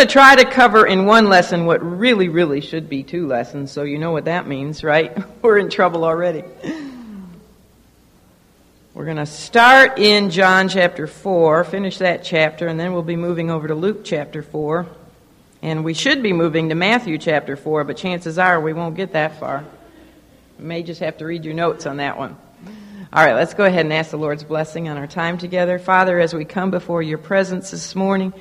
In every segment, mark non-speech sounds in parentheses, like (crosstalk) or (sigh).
to try to cover in one lesson what really, really should be two lessons, so you know what that means, right? (laughs) We're in trouble already. We're going to start in John chapter 4, finish that chapter, and then we'll be moving over to Luke chapter 4. And we should be moving to Matthew chapter 4, but chances are we won't get that far. May just have to read your notes on that one. All right, let's go ahead and ask the Lord's blessing on our time together. Father, as we come before your presence this morning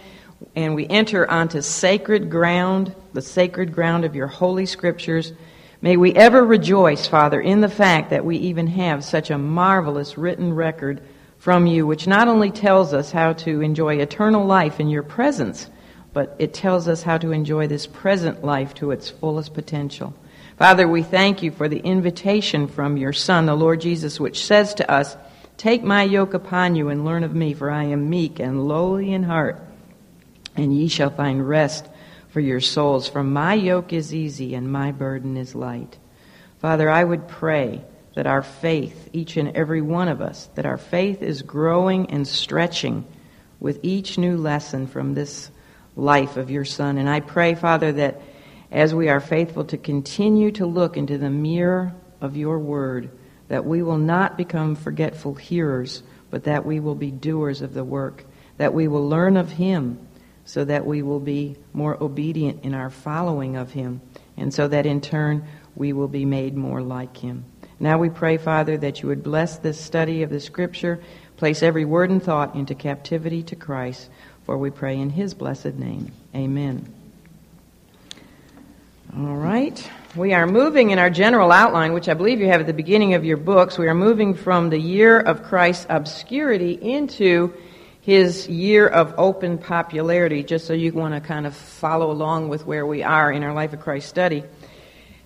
and we enter onto sacred ground, the sacred ground of your holy scriptures, may we ever rejoice, Father, in the fact that we even have such a marvelous written record from you, which not only tells us how to enjoy eternal life in your presence, but it tells us how to enjoy this present life to its fullest potential. Father, we thank you for the invitation from your Son, the Lord Jesus, which says to us, Take my yoke upon you and learn of me, for I am meek and lowly in heart, and ye shall find rest for your souls. For my yoke is easy and my burden is light. Father, I would pray that our faith, each and every one of us, that our faith is growing and stretching with each new lesson from this life of your Son. And I pray, Father, that as we are faithful to continue to look into the mirror of your word, that we will not become forgetful hearers, but that we will be doers of the work, that we will learn of him, so that we will be more obedient in our following of him, and so that in turn we will be made more like him. Now we pray, Father, that you would bless this study of the Scripture, place every word and thought into captivity to Christ, for we pray in his blessed name. Amen. All right. We are moving in our general outline, which I believe you have at the beginning of your books. We are moving from the year of Christ's obscurity into his year of open popularity, just so you want to kind of follow along with where we are in our Life of Christ study.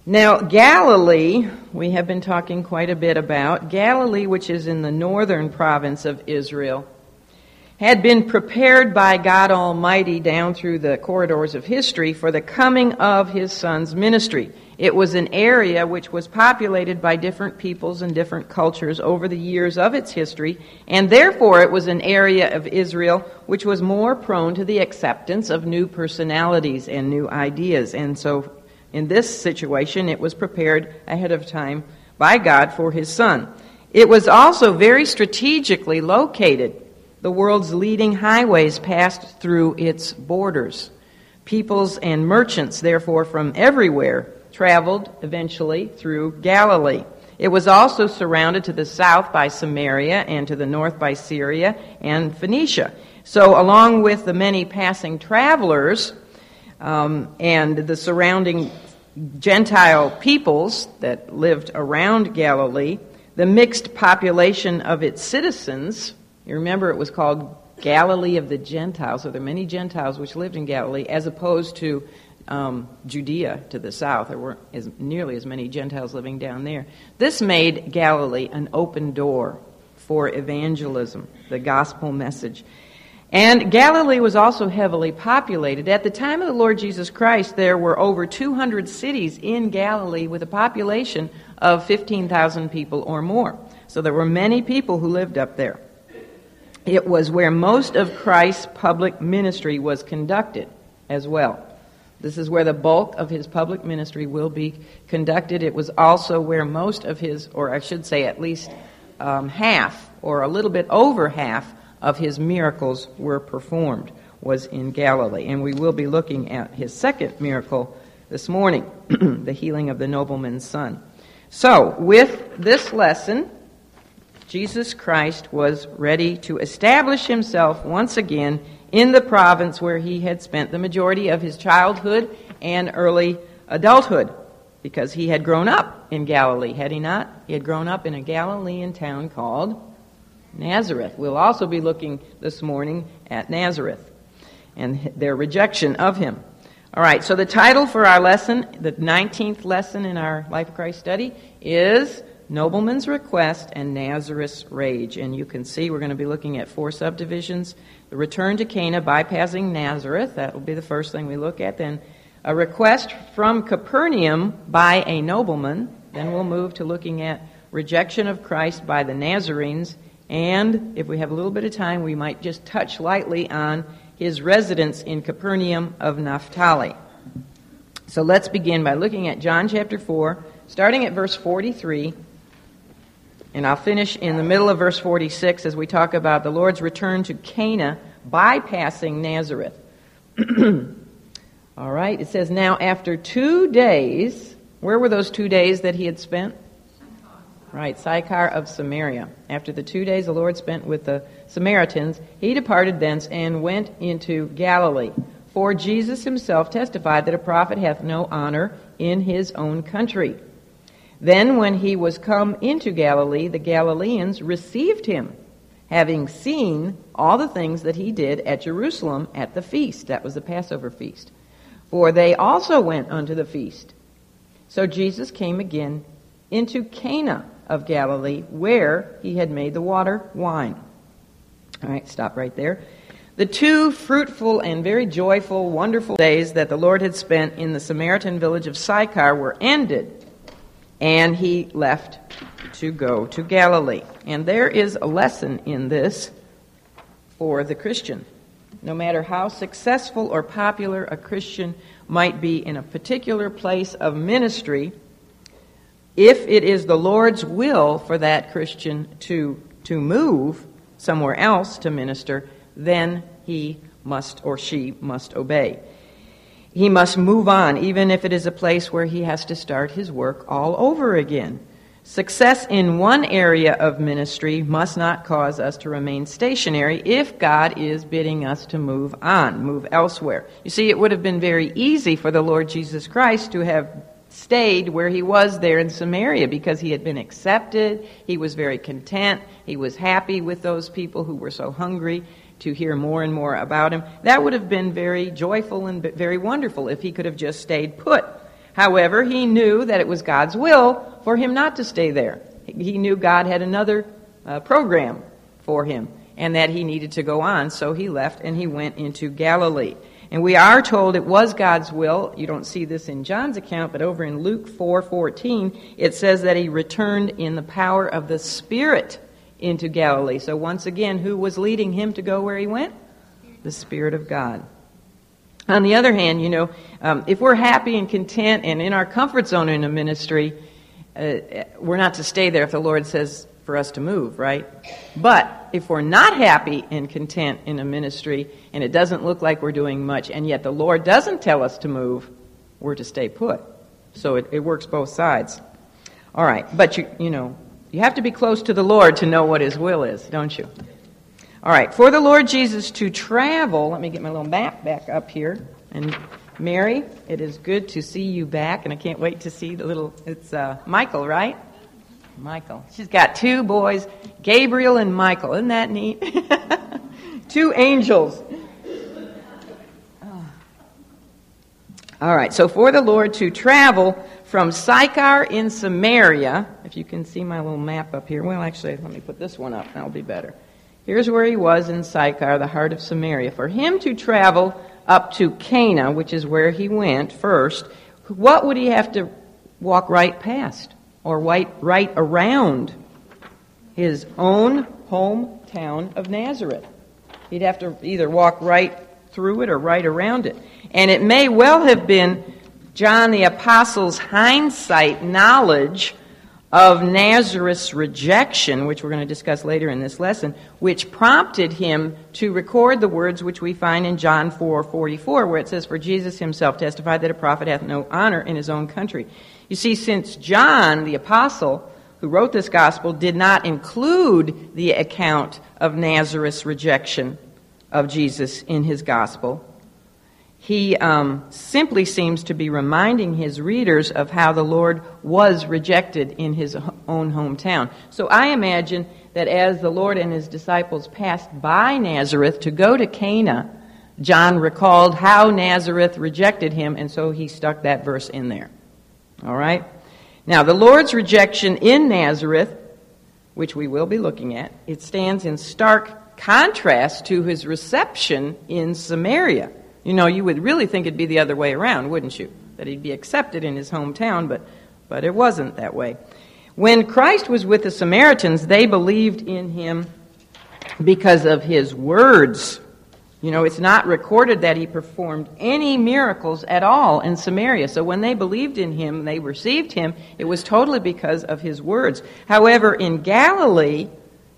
Now, Galilee, we have been talking quite a bit about. Galilee, which is in the northern province of Israel, had been prepared by God Almighty down through the corridors of history for the coming of his son's ministry. It was an area which was populated by different peoples and different cultures over the years of its history, and therefore it was an area of Israel which was more prone to the acceptance of new personalities and new ideas. And so in this situation, it was prepared ahead of time by God for his son. It was also very strategically located the world's leading highways passed through its borders. Peoples and merchants, therefore, from everywhere traveled eventually through Galilee. It was also surrounded to the south by Samaria and to the north by Syria and Phoenicia. So, along with the many passing travelers um, and the surrounding Gentile peoples that lived around Galilee, the mixed population of its citizens you remember it was called Galilee of the Gentiles, so there are many Gentiles which lived in Galilee, as opposed to um, Judea to the south. There weren't as, nearly as many Gentiles living down there. This made Galilee an open door for evangelism, the gospel message. And Galilee was also heavily populated. At the time of the Lord Jesus Christ, there were over 200 cities in Galilee with a population of 15,000 people or more. So there were many people who lived up there. It was where most of Christ's public ministry was conducted as well. This is where the bulk of his public ministry will be conducted. It was also where most of his, or I should say at least um, half, or a little bit over half, of his miracles were performed, was in Galilee. And we will be looking at his second miracle this morning, (clears throat) the healing of the nobleman's son. So, with this lesson, Jesus Christ was ready to establish himself once again in the province where he had spent the majority of his childhood and early adulthood because he had grown up in Galilee, had he not? He had grown up in a Galilean town called Nazareth. We'll also be looking this morning at Nazareth and their rejection of him. All right, so the title for our lesson, the 19th lesson in our Life of Christ study, is Nobleman's Request, and Nazareth's Rage. And you can see we're going to be looking at four subdivisions. The return to Cana, bypassing Nazareth, that will be the first thing we look at. Then a request from Capernaum by a nobleman. Then we'll move to looking at rejection of Christ by the Nazarenes. And if we have a little bit of time, we might just touch lightly on his residence in Capernaum of Naphtali. So let's begin by looking at John chapter 4, starting at verse 43. And I'll finish in the middle of verse 46 as we talk about the Lord's return to Cana, bypassing Nazareth. (clears throat) All right, it says, Now after two days, where were those two days that he had spent? Right, Sychar of Samaria. After the two days the Lord spent with the Samaritans, he departed thence and went into Galilee. For Jesus himself testified that a prophet hath no honor in his own country. Then, when he was come into Galilee, the Galileans received him, having seen all the things that he did at Jerusalem at the feast. That was the Passover feast. For they also went unto the feast. So Jesus came again into Cana of Galilee, where he had made the water wine. All right, stop right there. The two fruitful and very joyful, wonderful days that the Lord had spent in the Samaritan village of Sychar were ended, and he left to go to Galilee. And there is a lesson in this for the Christian. No matter how successful or popular a Christian might be in a particular place of ministry, if it is the Lord's will for that Christian to, to move somewhere else to minister, then he must or she must obey. He must move on, even if it is a place where he has to start his work all over again. Success in one area of ministry must not cause us to remain stationary if God is bidding us to move on, move elsewhere. You see, it would have been very easy for the Lord Jesus Christ to have stayed where he was there in Samaria because he had been accepted. He was very content. He was happy with those people who were so hungry to hear more and more about him. That would have been very joyful and very wonderful if he could have just stayed put. However, he knew that it was God's will for him not to stay there. He knew God had another uh, program for him and that he needed to go on, so he left and he went into Galilee. And we are told it was God's will. You don't see this in John's account, but over in Luke 4:14, it says that he returned in the power of the Spirit into Galilee. So once again, who was leading him to go where he went? The Spirit of God. On the other hand, you know, um, if we're happy and content and in our comfort zone in a ministry, uh, we're not to stay there if the Lord says for us to move, right? But if we're not happy and content in a ministry and it doesn't look like we're doing much and yet the Lord doesn't tell us to move, we're to stay put. So it, it works both sides. All right, but you, you know, you have to be close to the Lord to know what His will is, don't you? All right, for the Lord Jesus to travel, let me get my little map back up here. And Mary, it is good to see you back, and I can't wait to see the little, it's uh, Michael, right? Michael. She's got two boys, Gabriel and Michael. Isn't that neat? (laughs) two angels. All right, so for the Lord to travel from Sychar in Samaria, if you can see my little map up here, well, actually, let me put this one up, that'll be better. Here's where he was in Sychar, the heart of Samaria. For him to travel up to Cana, which is where he went first, what would he have to walk right past or right, right around? His own hometown of Nazareth. He'd have to either walk right through it or right around it. And it may well have been John the Apostle's hindsight knowledge of Nazareth's rejection, which we're going to discuss later in this lesson, which prompted him to record the words which we find in John 4:44, where it says, "For Jesus himself testified that a prophet hath no honor in his own country." You see, since John the apostle who wrote this gospel did not include the account of Nazareth's rejection of Jesus in his gospel, he um, simply seems to be reminding his readers of how the Lord was rejected in his own hometown. So I imagine that as the Lord and his disciples passed by Nazareth to go to Cana, John recalled how Nazareth rejected him, and so he stuck that verse in there. All right? Now, the Lord's rejection in Nazareth, which we will be looking at, it stands in stark contrast to his reception in Samaria. You know, you would really think it'd be the other way around, wouldn't you? That he'd be accepted in his hometown, but, but it wasn't that way. When Christ was with the Samaritans, they believed in him because of his words. You know, it's not recorded that he performed any miracles at all in Samaria. So when they believed in him, they received him, it was totally because of his words. However, in Galilee,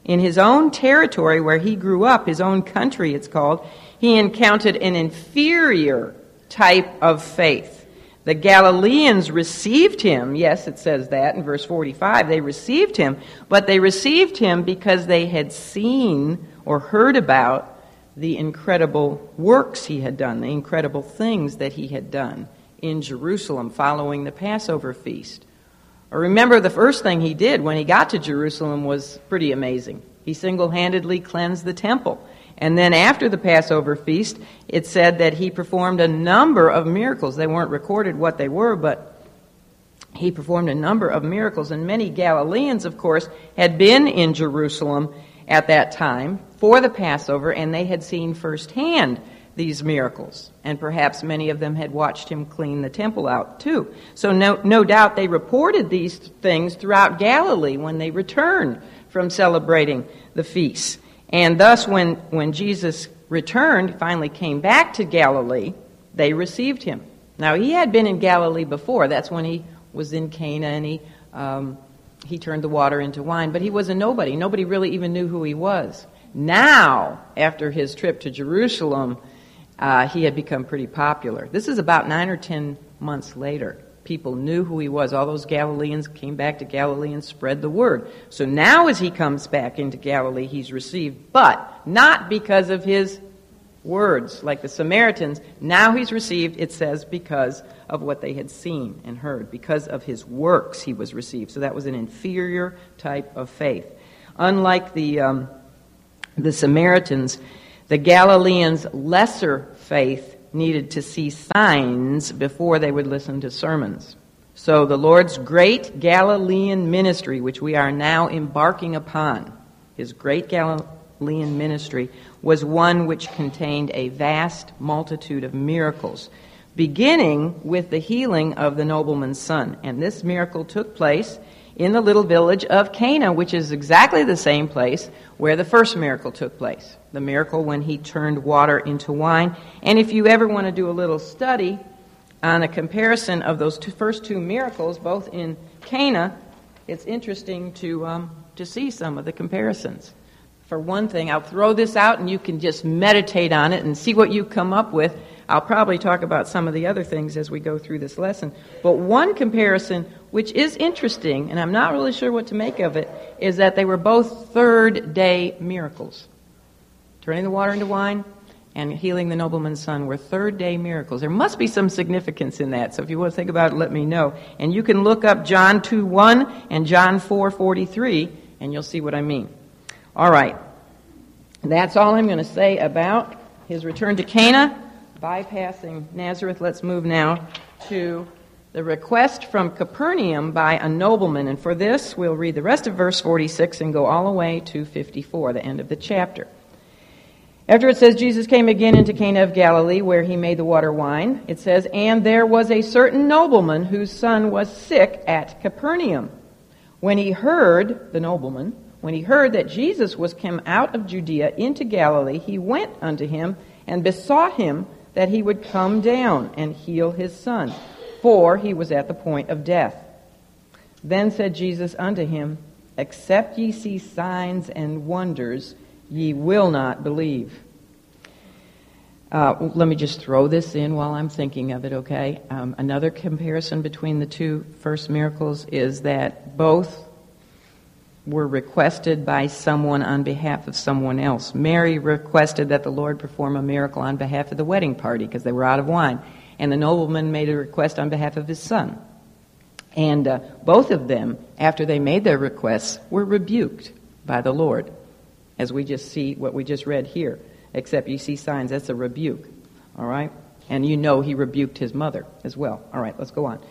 in his own territory where he grew up, his own country it's called, he encountered an inferior type of faith. The Galileans received him. Yes, it says that in verse 45. They received him, but they received him because they had seen or heard about the incredible works he had done, the incredible things that he had done in Jerusalem following the Passover feast. Or remember, the first thing he did when he got to Jerusalem was pretty amazing. He single handedly cleansed the temple. And then after the Passover feast, it said that he performed a number of miracles. They weren't recorded what they were, but he performed a number of miracles. And many Galileans, of course, had been in Jerusalem at that time for the Passover, and they had seen firsthand these miracles. And perhaps many of them had watched him clean the temple out too. So no, no doubt they reported these things throughout Galilee when they returned from celebrating the feast. And thus, when, when Jesus returned, finally came back to Galilee, they received him. Now, he had been in Galilee before. That's when he was in Cana and he um, he turned the water into wine, but he was a nobody. Nobody really even knew who he was. Now, after his trip to Jerusalem, uh, he had become pretty popular. This is about nine or ten months later. People knew who he was. All those Galileans came back to Galilee and spread the word. So now, as he comes back into Galilee, he's received, but not because of his words like the Samaritans. Now he's received, it says, because of what they had seen and heard. Because of his works, he was received. So that was an inferior type of faith. Unlike the, um, the Samaritans, the Galileans' lesser faith needed to see signs before they would listen to sermons. So the Lord's great Galilean ministry, which we are now embarking upon, his great Galilean ministry, was one which contained a vast multitude of miracles beginning with the healing of the nobleman's son. And this miracle took place in the little village of Cana, which is exactly the same place where the first miracle took place the miracle when he turned water into wine. And if you ever want to do a little study on a comparison of those two, first two miracles, both in Cana, it's interesting to, um, to see some of the comparisons. For one thing, I'll throw this out and you can just meditate on it and see what you come up with. I'll probably talk about some of the other things as we go through this lesson. But one comparison, which is interesting, and I'm not really sure what to make of it, is that they were both third day miracles. Turning the water into wine and healing the nobleman's son were third day miracles. There must be some significance in that. So if you want to think about it, let me know. And you can look up John 2 1 and John 4 43, and you'll see what I mean. All right. That's all I'm going to say about his return to Cana bypassing Nazareth, let's move now to the request from Capernaum by a nobleman. And for this, we'll read the rest of verse 46 and go all the way to 54, the end of the chapter. After it says Jesus came again into Cana of Galilee, where he made the water wine, it says, And there was a certain nobleman whose son was sick at Capernaum. When he heard, the nobleman, when he heard that Jesus was come out of Judea into Galilee, he went unto him and besought him that he would come down and heal his son, for he was at the point of death. Then said Jesus unto him, Except ye see signs and wonders, ye will not believe. Uh, let me just throw this in while I'm thinking of it, okay? Um, another comparison between the two first miracles is that both were requested by someone on behalf of someone else. Mary requested that the Lord perform a miracle on behalf of the wedding party because they were out of wine. And the nobleman made a request on behalf of his son. And uh, both of them, after they made their requests, were rebuked by the Lord. As we just see what we just read here. Except you see signs, that's a rebuke. All right? And you know he rebuked his mother as well. All right, let's go on.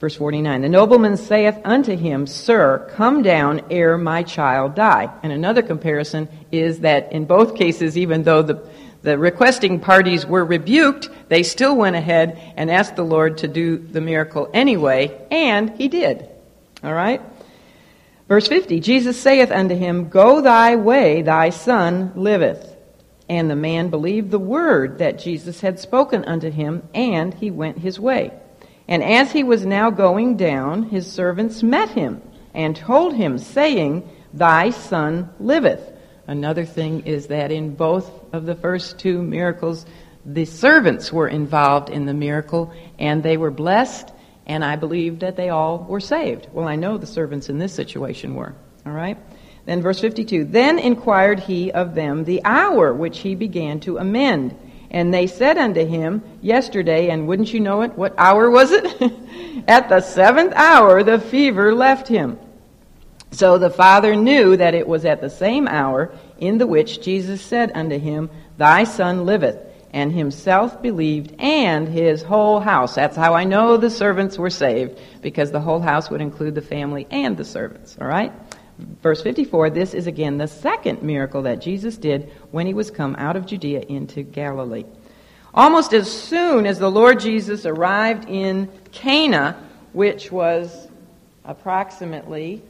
Verse 49 The nobleman saith unto him, Sir, come down ere my child die. And another comparison is that in both cases, even though the, the requesting parties were rebuked, they still went ahead and asked the Lord to do the miracle anyway, and he did. All right? Verse 50 Jesus saith unto him, Go thy way, thy son liveth. And the man believed the word that Jesus had spoken unto him, and he went his way. And as he was now going down, his servants met him and told him, saying, Thy son liveth. Another thing is that in both of the first two miracles, the servants were involved in the miracle, and they were blessed, and I believe that they all were saved. Well, I know the servants in this situation were. All right? Then verse 52 Then inquired he of them the hour which he began to amend. And they said unto him, Yesterday, and wouldn't you know it? What hour was it? (laughs) At the seventh hour the fever left him. So the father knew that it was at the same hour in the which Jesus said unto him, Thy son liveth. And himself believed, and his whole house. That's how I know the servants were saved, because the whole house would include the family and the servants. All right? Verse 54, this is again the second miracle that Jesus did when he was come out of Judea into Galilee. Almost as soon as the Lord Jesus arrived in Cana, which was approximately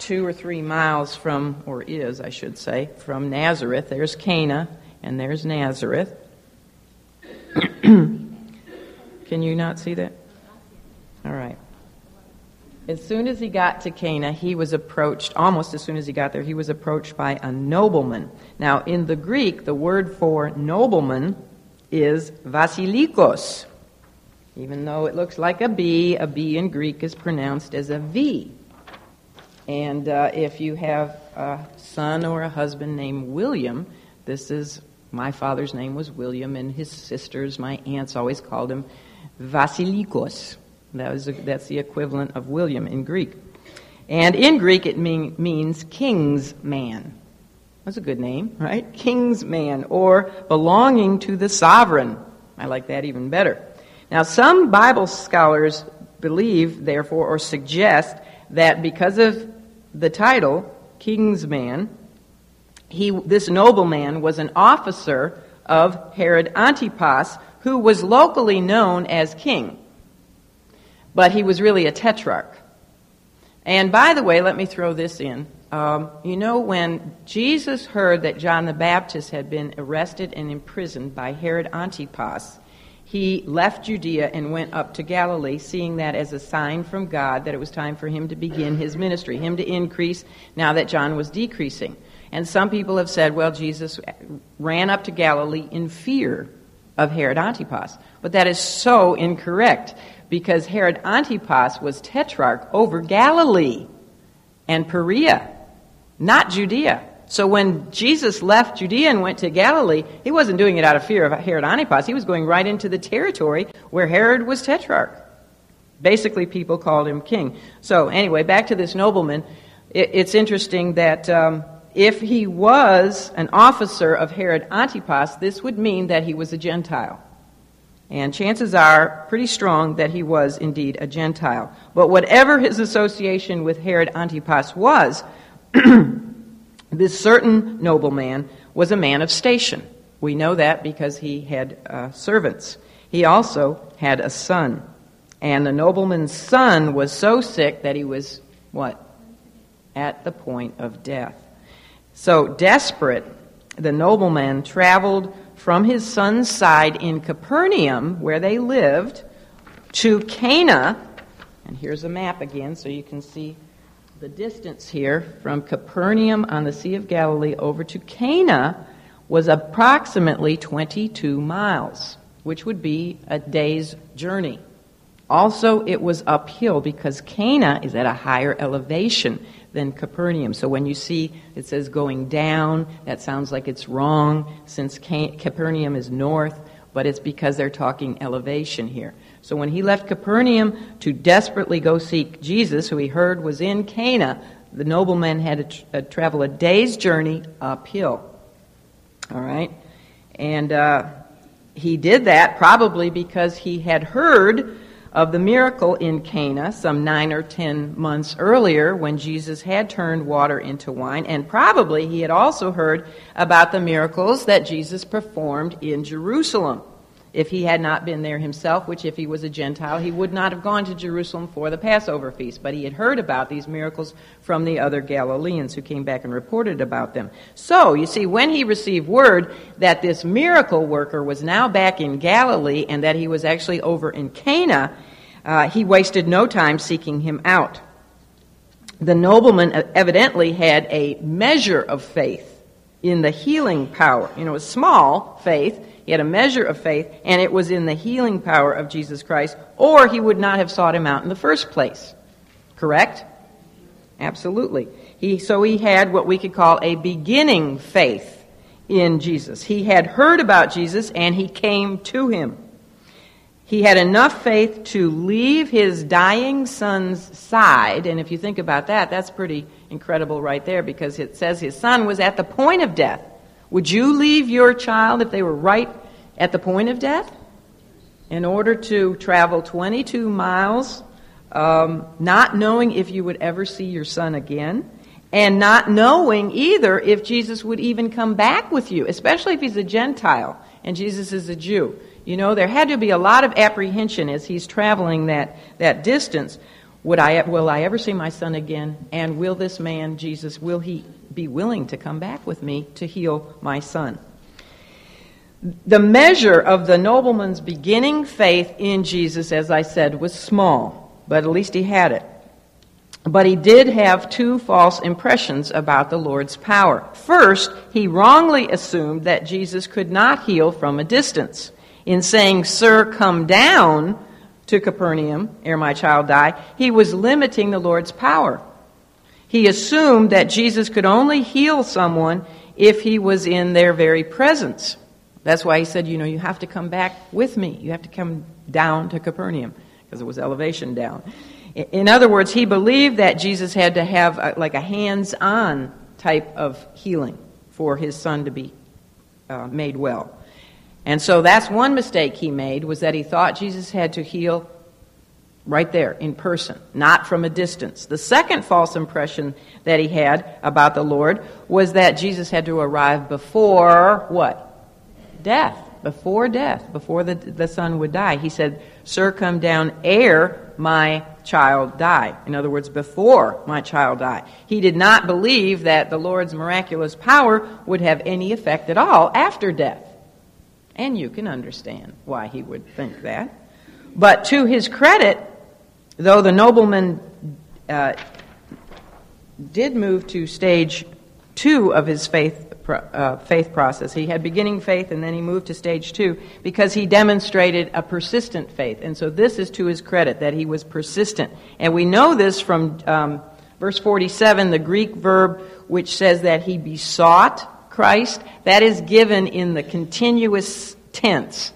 two or three miles from, or is, I should say, from Nazareth. There's Cana, and there's Nazareth. (clears throat) Can you not see that? All right. As soon as he got to Cana, he was approached, almost as soon as he got there, he was approached by a nobleman. Now, in the Greek, the word for nobleman is vasilikos. Even though it looks like a B, a B in Greek is pronounced as a V. And uh, if you have a son or a husband named William, this is my father's name was William, and his sisters, my aunts, always called him Vasilikos. That is a, that's the equivalent of William in Greek. And in Greek, it mean, means king's man. That's a good name, right? King's man, or belonging to the sovereign. I like that even better. Now, some Bible scholars believe, therefore, or suggest that because of the title, king's man, he, this nobleman was an officer of Herod Antipas, who was locally known as king but he was really a tetrarch. And by the way, let me throw this in. Um, you know, when Jesus heard that John the Baptist had been arrested and imprisoned by Herod Antipas, he left Judea and went up to Galilee, seeing that as a sign from God that it was time for him to begin his ministry, him to increase now that John was decreasing. And some people have said, well, Jesus ran up to Galilee in fear of Herod Antipas. But that is so incorrect because Herod Antipas was tetrarch over Galilee and Perea, not Judea. So when Jesus left Judea and went to Galilee, he wasn't doing it out of fear of Herod Antipas. He was going right into the territory where Herod was tetrarch. Basically, people called him king. So anyway, back to this nobleman. It's interesting that um, if he was an officer of Herod Antipas, this would mean that he was a Gentile. And chances are pretty strong that he was indeed a Gentile. But whatever his association with Herod Antipas was, (clears throat) this certain nobleman was a man of station. We know that because he had uh, servants. He also had a son. And the nobleman's son was so sick that he was, what? At the point of death. So, desperate, the nobleman traveled from his son's side in Capernaum, where they lived, to Cana. And here's a map again so you can see the distance here from Capernaum on the Sea of Galilee over to Cana was approximately 22 miles, which would be a day's journey. Also, it was uphill because Cana is at a higher elevation than Capernaum. So when you see it says going down, that sounds like it's wrong since Capernaum is north, but it's because they're talking elevation here. So when he left Capernaum to desperately go seek Jesus, who he heard was in Cana, the nobleman had to travel a day's journey uphill. All right? And uh, he did that probably because he had heard of the miracle in Cana some nine or ten months earlier when Jesus had turned water into wine, and probably he had also heard about the miracles that Jesus performed in Jerusalem. If he had not been there himself, which if he was a Gentile, he would not have gone to Jerusalem for the Passover feast. But he had heard about these miracles from the other Galileans who came back and reported about them. So, you see, when he received word that this miracle worker was now back in Galilee and that he was actually over in Cana, uh, he wasted no time seeking him out. The nobleman evidently had a measure of faith in the healing power. You know, a small faith, he had a measure of faith, and it was in the healing power of Jesus Christ, or he would not have sought him out in the first place. Correct? Absolutely. He, so he had what we could call a beginning faith in Jesus. He had heard about Jesus and he came to him. He had enough faith to leave his dying son's side, and if you think about that, that's pretty incredible right there because it says his son was at the point of death. Would you leave your child if they were right at the point of death in order to travel 22 miles, um, not knowing if you would ever see your son again? And not knowing either if Jesus would even come back with you, especially if he's a Gentile and Jesus is a Jew. You know, there had to be a lot of apprehension as he's traveling that, that distance. Would I, will I ever see my son again? And will this man, Jesus, will he be willing to come back with me to heal my son? The measure of the nobleman's beginning faith in Jesus, as I said, was small, but at least he had it. But he did have two false impressions about the Lord's power. First, he wrongly assumed that Jesus could not heal from a distance. In saying, Sir, come down, to Capernaum, ere my child die, he was limiting the Lord's power. He assumed that Jesus could only heal someone if he was in their very presence. That's why he said, you know, you have to come back with me. You have to come down to Capernaum, because it was elevation down. In other words, he believed that Jesus had to have a, like a hands on type of healing for his son to be uh, made well. And so that's one mistake he made was that he thought Jesus had to heal right there in person, not from a distance. The second false impression that he had about the Lord was that Jesus had to arrive before what? Death. Before death, before the, the son would die. He said, Sir, come down ere my child die. In other words, before my child die. He did not believe that the Lord's miraculous power would have any effect at all after death. And you can understand why he would think that. But to his credit, though the nobleman uh, did move to stage two of his faith uh, faith process. He had beginning faith and then he moved to stage two because he demonstrated a persistent faith. And so this is to his credit that he was persistent. And we know this from um, verse 47, the Greek verb which says that he besought Christ, that is given in the continuous tense.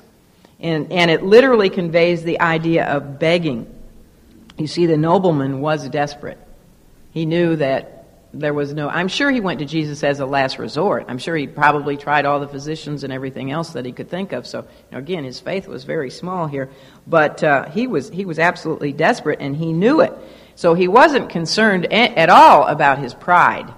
And, and it literally conveys the idea of begging. You see, the nobleman was desperate. He knew that there was no. I'm sure he went to Jesus as a last resort. I'm sure he probably tried all the physicians and everything else that he could think of. So, you know, again, his faith was very small here. But uh, he, was, he was absolutely desperate, and he knew it. So he wasn't concerned at all about his pride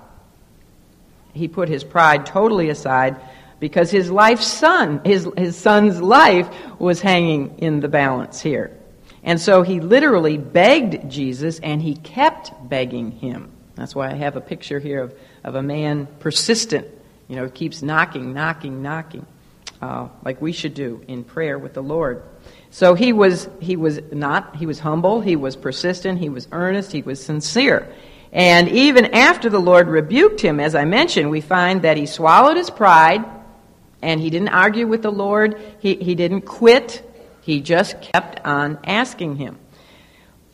he put his pride totally aside because his life's son, his, his son's life was hanging in the balance here. And so he literally begged Jesus and he kept begging him. That's why I have a picture here of, of a man persistent, you know, keeps knocking, knocking, knocking, uh, like we should do in prayer with the Lord. So he was, he was not, he was humble, he was persistent, he was earnest, he was sincere. And even after the Lord rebuked him, as I mentioned, we find that he swallowed his pride and he didn't argue with the Lord. He, he didn't quit. He just kept on asking him.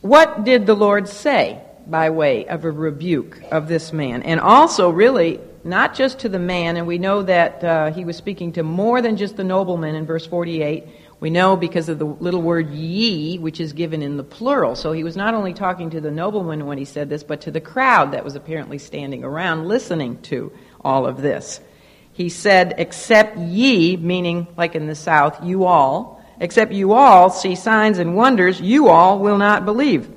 What did the Lord say by way of a rebuke of this man? And also, really, not just to the man, and we know that uh, he was speaking to more than just the nobleman in verse 48 we know because of the little word ye, which is given in the plural. So he was not only talking to the nobleman when he said this, but to the crowd that was apparently standing around listening to all of this. He said, Except ye, meaning like in the South, you all, except you all see signs and wonders, you all will not believe.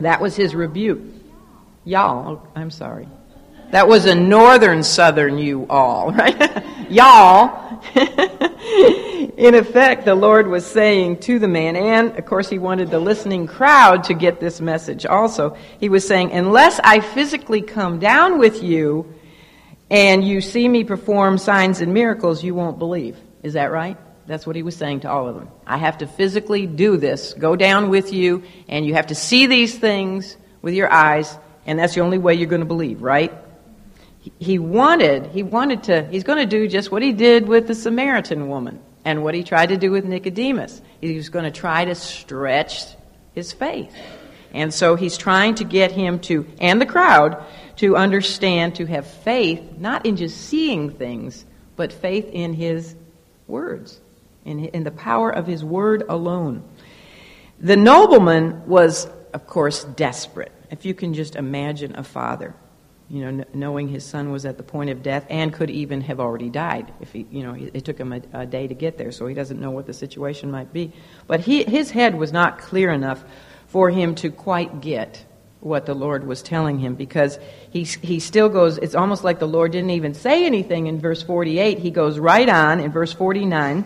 That was his rebuke. Y'all, I'm sorry. That was a northern southern you all, (laughs) right? Y'all. (laughs) In effect, the Lord was saying to the man, and of course he wanted the listening crowd to get this message also. He was saying, unless I physically come down with you and you see me perform signs and miracles, you won't believe. Is that right? That's what he was saying to all of them. I have to physically do this, go down with you, and you have to see these things with your eyes, and that's the only way you're going to believe, right? He wanted, he wanted to, he's going to do just what he did with the Samaritan woman and what he tried to do with Nicodemus. He was going to try to stretch his faith. And so he's trying to get him to, and the crowd, to understand, to have faith, not in just seeing things, but faith in his words in, in the power of his word alone. The nobleman was, of course, desperate. If you can just imagine a father, you know, knowing his son was at the point of death and could even have already died if he, you know, it took him a, a day to get there, so he doesn't know what the situation might be. But he, his head was not clear enough for him to quite get what the Lord was telling him because he, he still goes, it's almost like the Lord didn't even say anything in verse 48. He goes right on in verse 49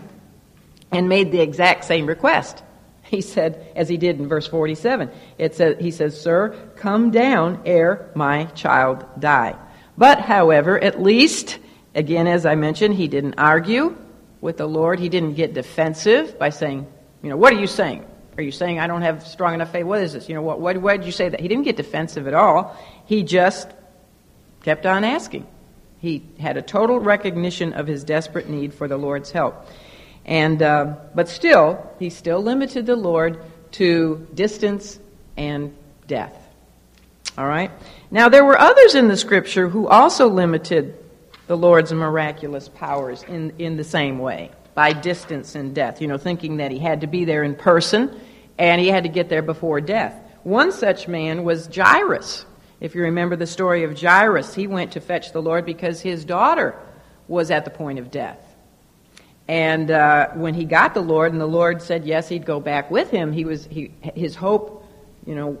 and made the exact same request. He said, as he did in verse 47, it says, he says, Sir, come down ere my child die. But, however, at least, again, as I mentioned, he didn't argue with the Lord. He didn't get defensive by saying, you know, what are you saying? Are you saying I don't have strong enough faith? What is this? You know, what, why, why did you say that? He didn't get defensive at all. He just kept on asking. He had a total recognition of his desperate need for the Lord's help. And, uh, but still, he still limited the Lord to distance and death. All right? Now, there were others in the scripture who also limited the Lord's miraculous powers in, in the same way, by distance and death. You know, thinking that he had to be there in person and he had to get there before death. One such man was Jairus. If you remember the story of Jairus, he went to fetch the Lord because his daughter was at the point of death. And uh, when he got the Lord, and the Lord said yes, he'd go back with him, he was he, his hope, you know,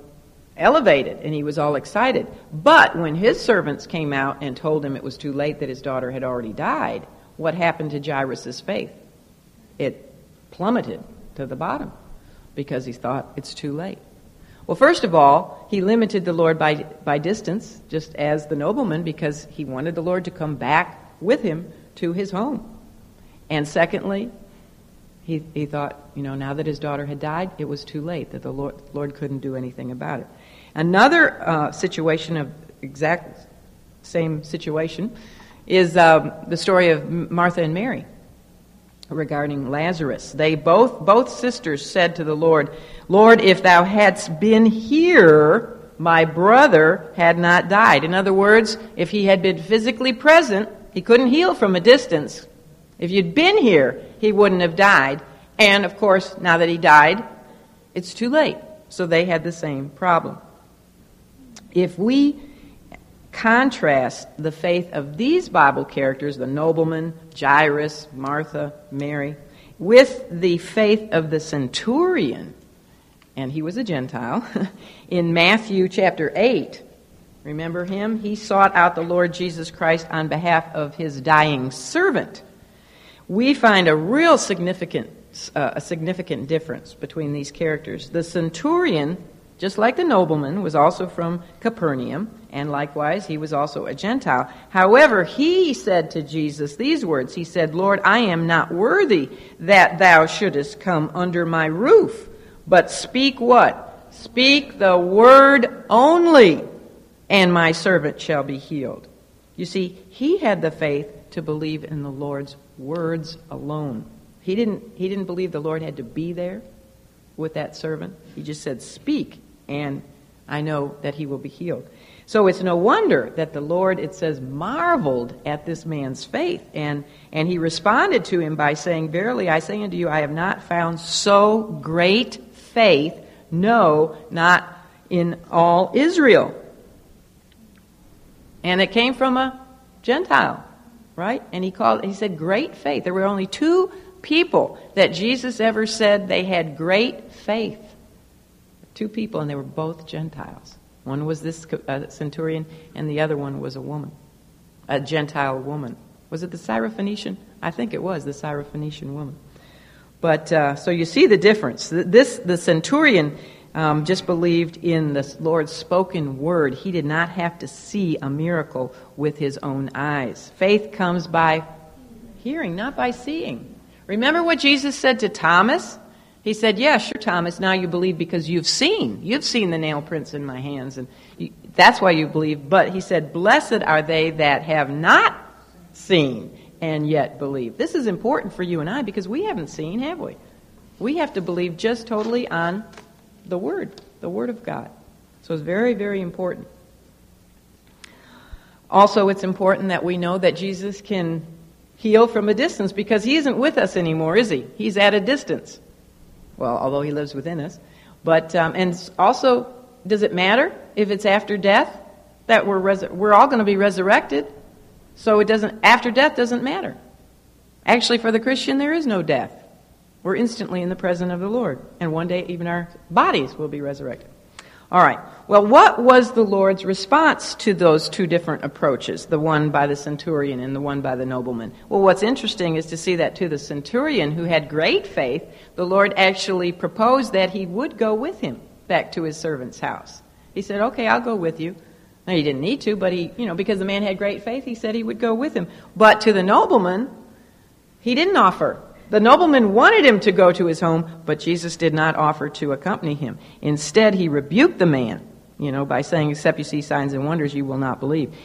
elevated, and he was all excited. But when his servants came out and told him it was too late that his daughter had already died, what happened to Jairus' faith? It plummeted to the bottom because he thought it's too late. Well, first of all, he limited the Lord by, by distance, just as the nobleman, because he wanted the Lord to come back with him to his home. And secondly, he, he thought, you know, now that his daughter had died, it was too late, that the Lord, Lord couldn't do anything about it. Another uh, situation of exact same situation is um, the story of Martha and Mary regarding Lazarus. They both, both sisters said to the Lord, Lord, if thou hadst been here, my brother had not died. In other words, if he had been physically present, he couldn't heal from a distance if you'd been here, he wouldn't have died. And of course, now that he died, it's too late. So they had the same problem. If we contrast the faith of these Bible characters, the nobleman, Jairus, Martha, Mary, with the faith of the centurion, and he was a Gentile, (laughs) in Matthew chapter 8, remember him? He sought out the Lord Jesus Christ on behalf of his dying servant we find a real significant, uh, a significant difference between these characters. The centurion, just like the nobleman, was also from Capernaum, and likewise he was also a Gentile. However, he said to Jesus these words He said, Lord, I am not worthy that thou shouldest come under my roof, but speak what? Speak the word only, and my servant shall be healed. You see, he had the faith to believe in the Lord's words alone. He didn't, he didn't believe the Lord had to be there with that servant. He just said, Speak, and I know that he will be healed. So it's no wonder that the Lord, it says, marveled at this man's faith. And, and he responded to him by saying, Verily I say unto you, I have not found so great faith, no, not in all Israel. And it came from a Gentile right? And he called he said great faith. There were only two people that Jesus ever said they had great faith. Two people and they were both Gentiles, One was this uh, centurion, and the other one was a woman, a Gentile woman. Was it the Syrophoenician? I think it was the Syrophoenician woman. But uh, so you see the difference. This the centurion um, just believed in the Lord's spoken word. He did not have to see a miracle with his own eyes. Faith comes by hearing, not by seeing. Remember what Jesus said to Thomas? He said, "Yeah, sure, Thomas. Now you believe because you've seen. You've seen the nail prints in my hands, and you, that's why you believe." But he said, "Blessed are they that have not seen and yet believe." This is important for you and I because we haven't seen, have we? We have to believe just totally on the Word, the Word of God. So it's very, very important. Also, it's important that we know that Jesus can heal from a distance because he isn't with us anymore, is he? He's at a distance. Well, although he lives within us. But, um, and also, does it matter if it's after death that we're, res- we're all going to be resurrected? So it doesn't, after death doesn't matter. Actually, for the Christian, there is no death. We're instantly in the presence of the Lord. And one day, even our bodies will be resurrected. All right. Well, what was the Lord's response to those two different approaches, the one by the centurion and the one by the nobleman? Well, what's interesting is to see that to the centurion, who had great faith, the Lord actually proposed that he would go with him back to his servant's house. He said, Okay, I'll go with you. Now, he didn't need to, but he, you know, because the man had great faith, he said he would go with him. But to the nobleman, he didn't offer the nobleman wanted him to go to his home, but Jesus did not offer to accompany him. Instead, he rebuked the man, you know, by saying, Except you see signs and wonders, you will not believe.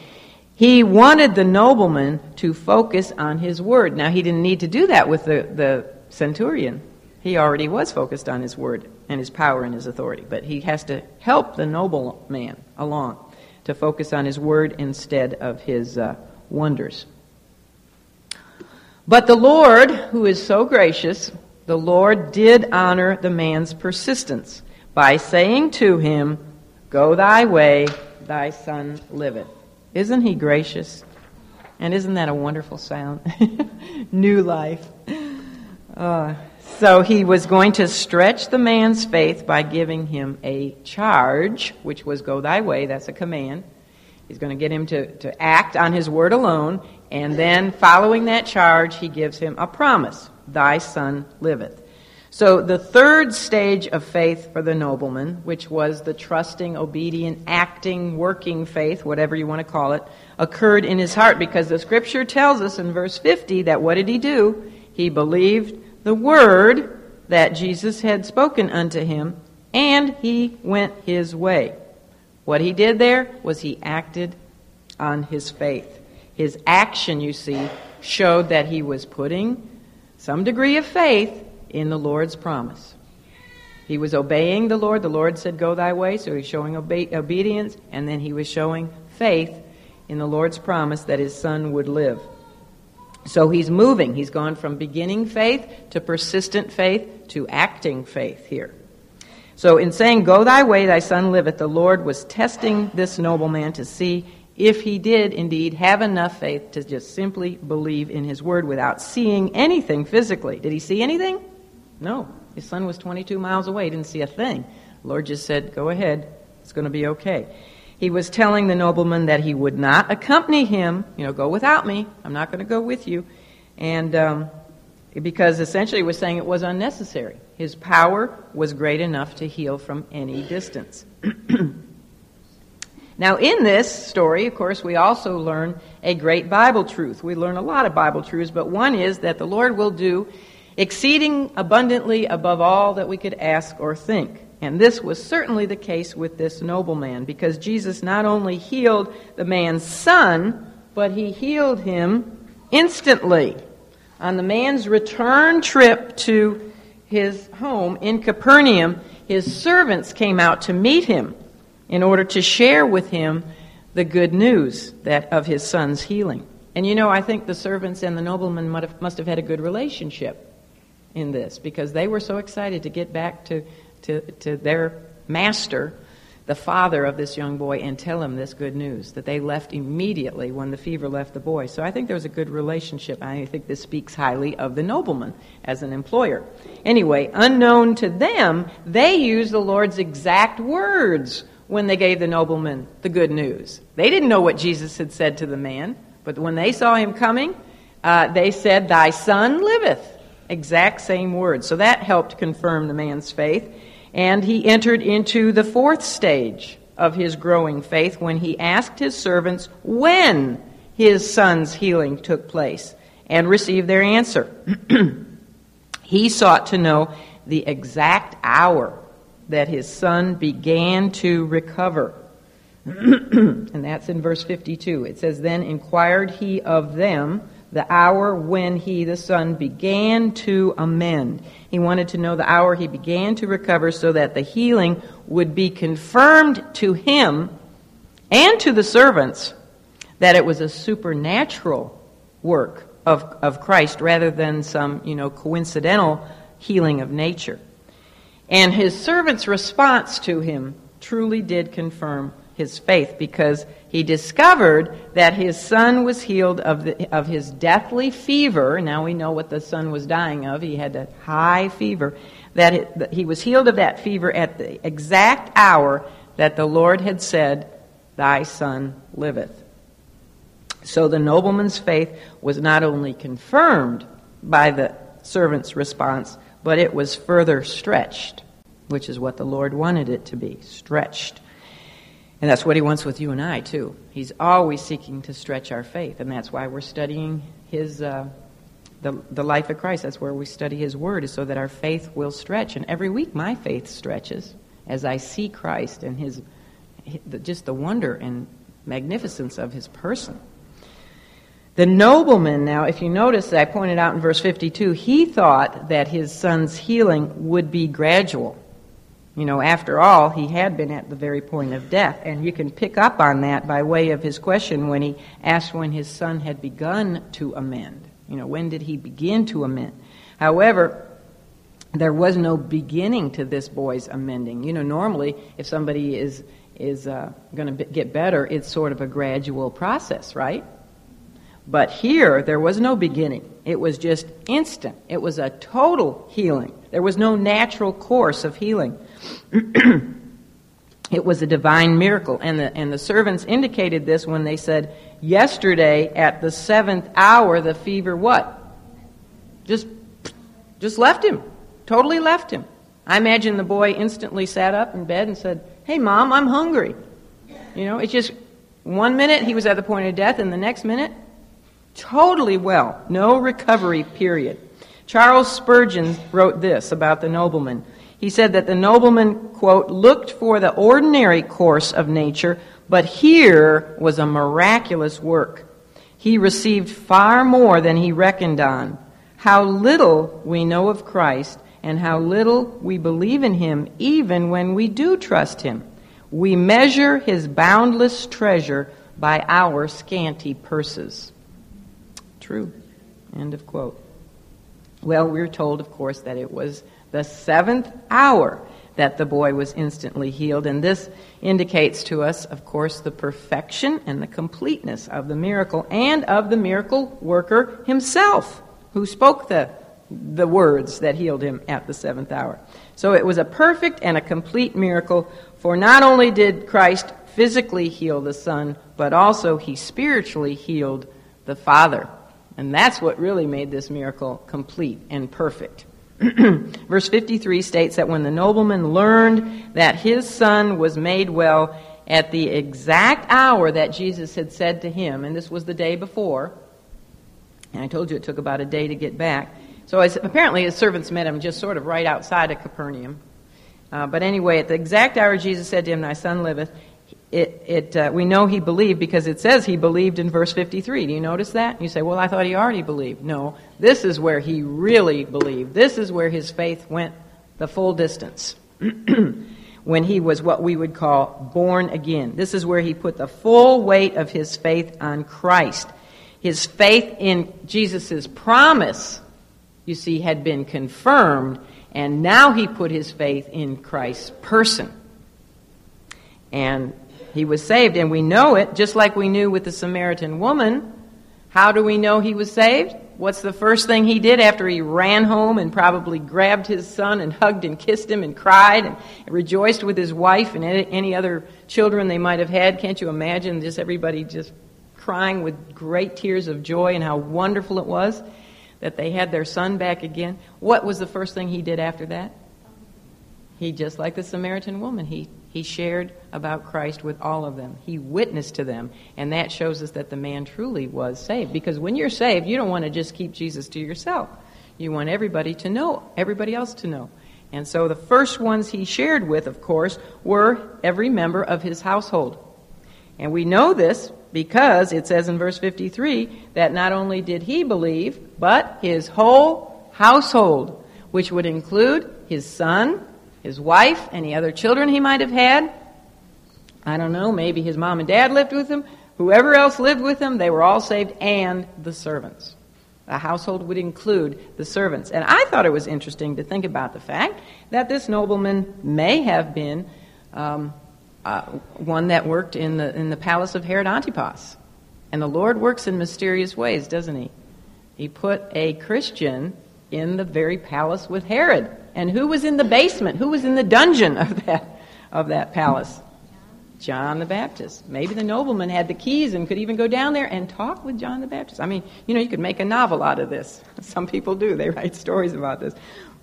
He wanted the nobleman to focus on his word. Now, he didn't need to do that with the, the centurion. He already was focused on his word and his power and his authority. But he has to help the nobleman along to focus on his word instead of his uh, wonders. But the Lord, who is so gracious, the Lord did honor the man's persistence by saying to him, Go thy way, thy son liveth. Isn't he gracious? And isn't that a wonderful sound? (laughs) New life. Uh, so he was going to stretch the man's faith by giving him a charge, which was go thy way, that's a command. He's going to get him to, to act on his word alone, and then, following that charge, he gives him a promise Thy son liveth. So, the third stage of faith for the nobleman, which was the trusting, obedient, acting, working faith, whatever you want to call it, occurred in his heart because the scripture tells us in verse 50 that what did he do? He believed the word that Jesus had spoken unto him, and he went his way. What he did there was he acted on his faith. His action, you see, showed that he was putting some degree of faith in the Lord's promise. He was obeying the Lord. The Lord said, Go thy way. So he's showing obe- obedience, and then he was showing faith in the Lord's promise that his son would live. So he's moving. He's gone from beginning faith to persistent faith to acting faith here. So in saying, Go thy way, thy son liveth, the Lord was testing this nobleman to see if he did indeed have enough faith to just simply believe in his word without seeing anything physically. Did he see anything? No. His son was 22 miles away, he didn't see a thing. The Lord just said, Go ahead, it's going to be okay. He was telling the nobleman that he would not accompany him, you know, go without me, I'm not going to go with you. And um, because essentially he was saying it was unnecessary. His power was great enough to heal from any distance. (clears throat) Now, in this story, of course, we also learn a great Bible truth. We learn a lot of Bible truths, but one is that the Lord will do exceeding abundantly above all that we could ask or think. And this was certainly the case with this nobleman, because Jesus not only healed the man's son, but he healed him instantly. On the man's return trip to his home in Capernaum, his servants came out to meet him in order to share with him the good news that of his son's healing. And you know, I think the servants and the nobleman must have, had a good relationship in this because they were so excited to get back to, to, to their master, the father of this young boy, and tell him this good news that they left immediately when the fever left the boy. So I think there was a good relationship. I think this speaks highly of the nobleman as an employer. Anyway, unknown to them, they used the Lord's exact words when they gave the nobleman the good news. They didn't know what Jesus had said to the man, but when they saw him coming, uh, they said, Thy son liveth. Exact same words. So that helped confirm the man's faith. And he entered into the fourth stage of his growing faith when he asked his servants when his son's healing took place and received their answer. (clears throat) he sought to know the exact hour that his son began to recover. (clears throat) and that's in verse 52. It says, Then inquired he of them the hour when he, the son, began to amend. He wanted to know the hour he began to recover so that the healing would be confirmed to him and to the servants that it was a supernatural work of, of Christ rather than some, you know, coincidental healing of nature. And his servant's response to him truly did confirm his faith because he discovered that his son was healed of, the, of his deathly fever. Now we know what the son was dying of. He had a high fever. That, it, that he was healed of that fever at the exact hour that the Lord had said, Thy son liveth. So the nobleman's faith was not only confirmed by the servant's response, but it was further stretched, which is what the Lord wanted it to be stretched. And that's what he wants with you and I, too. He's always seeking to stretch our faith, and that's why we're studying his, uh, the, the life of Christ. That's where we study his word, is so that our faith will stretch. And every week, my faith stretches as I see Christ and his, just the wonder and magnificence of his person. The nobleman, now, if you notice, I pointed out in verse 52, he thought that his son's healing would be gradual. You know, after all, he had been at the very point of death. And you can pick up on that by way of his question when he asked when his son had begun to amend. You know, when did he begin to amend? However, there was no beginning to this boy's amending. You know, normally, if somebody is, is uh, going to get better, it's sort of a gradual process, right? But here, there was no beginning. It was just instant. It was a total healing. There was no natural course of healing. (clears throat) it was a divine miracle. And the, and the servants indicated this when they said, Yesterday at the seventh hour, the fever what? Just, just left him. Totally left him. I imagine the boy instantly sat up in bed and said, Hey, mom, I'm hungry. You know, it's just one minute he was at the point of death, and the next minute, totally well. No recovery period. Charles Spurgeon wrote this about the nobleman. He said that the nobleman, quote, looked for the ordinary course of nature, but here was a miraculous work. He received far more than he reckoned on. How little we know of Christ, and how little we believe in him, even when we do trust him. We measure his boundless treasure by our scanty purses. True. End of quote. Well, we're told, of course, that it was the seventh hour that the boy was instantly healed. And this indicates to us, of course, the perfection and the completeness of the miracle and of the miracle worker himself, who spoke the, the words that healed him at the seventh hour. So it was a perfect and a complete miracle, for not only did Christ physically heal the Son, but also he spiritually healed the Father. And that's what really made this miracle complete and perfect. (clears throat) Verse 53 states that when the nobleman learned that his son was made well at the exact hour that Jesus had said to him, and this was the day before, and I told you it took about a day to get back. So apparently his servants met him just sort of right outside of Capernaum. Uh, but anyway, at the exact hour Jesus said to him, Thy son liveth, it, it, uh, we know he believed because it says he believed in verse 53. Do you notice that? You say, well, I thought he already believed. No, this is where he really believed. This is where his faith went the full distance. (clears throat) when he was what we would call born again. This is where he put the full weight of his faith on Christ. His faith in Jesus' promise, you see, had been confirmed, and now he put his faith in Christ's person. And he was saved, and we know it just like we knew with the Samaritan woman. How do we know he was saved? What's the first thing he did after he ran home and probably grabbed his son and hugged and kissed him and cried and rejoiced with his wife and any other children they might have had? Can't you imagine just everybody just crying with great tears of joy and how wonderful it was that they had their son back again? What was the first thing he did after that? He, just like the Samaritan woman, he, he shared about Christ with all of them. He witnessed to them. And that shows us that the man truly was saved. Because when you're saved, you don't want to just keep Jesus to yourself. You want everybody to know, everybody else to know. And so the first ones he shared with, of course, were every member of his household. And we know this because it says in verse 53 that not only did he believe, but his whole household, which would include his son, his wife, any other children he might have had. I don't know, maybe his mom and dad lived with him. Whoever else lived with him, they were all saved, and the servants. A household would include the servants. And I thought it was interesting to think about the fact that this nobleman may have been um, uh, one that worked in the, in the palace of Herod Antipas. And the Lord works in mysterious ways, doesn't he? He put a Christian in the very palace with Herod. And who was in the basement? Who was in the dungeon of that, of that palace? John the Baptist. Maybe the nobleman had the keys and could even go down there and talk with John the Baptist. I mean, you know, you could make a novel out of this. (laughs) Some people do. They write stories about this.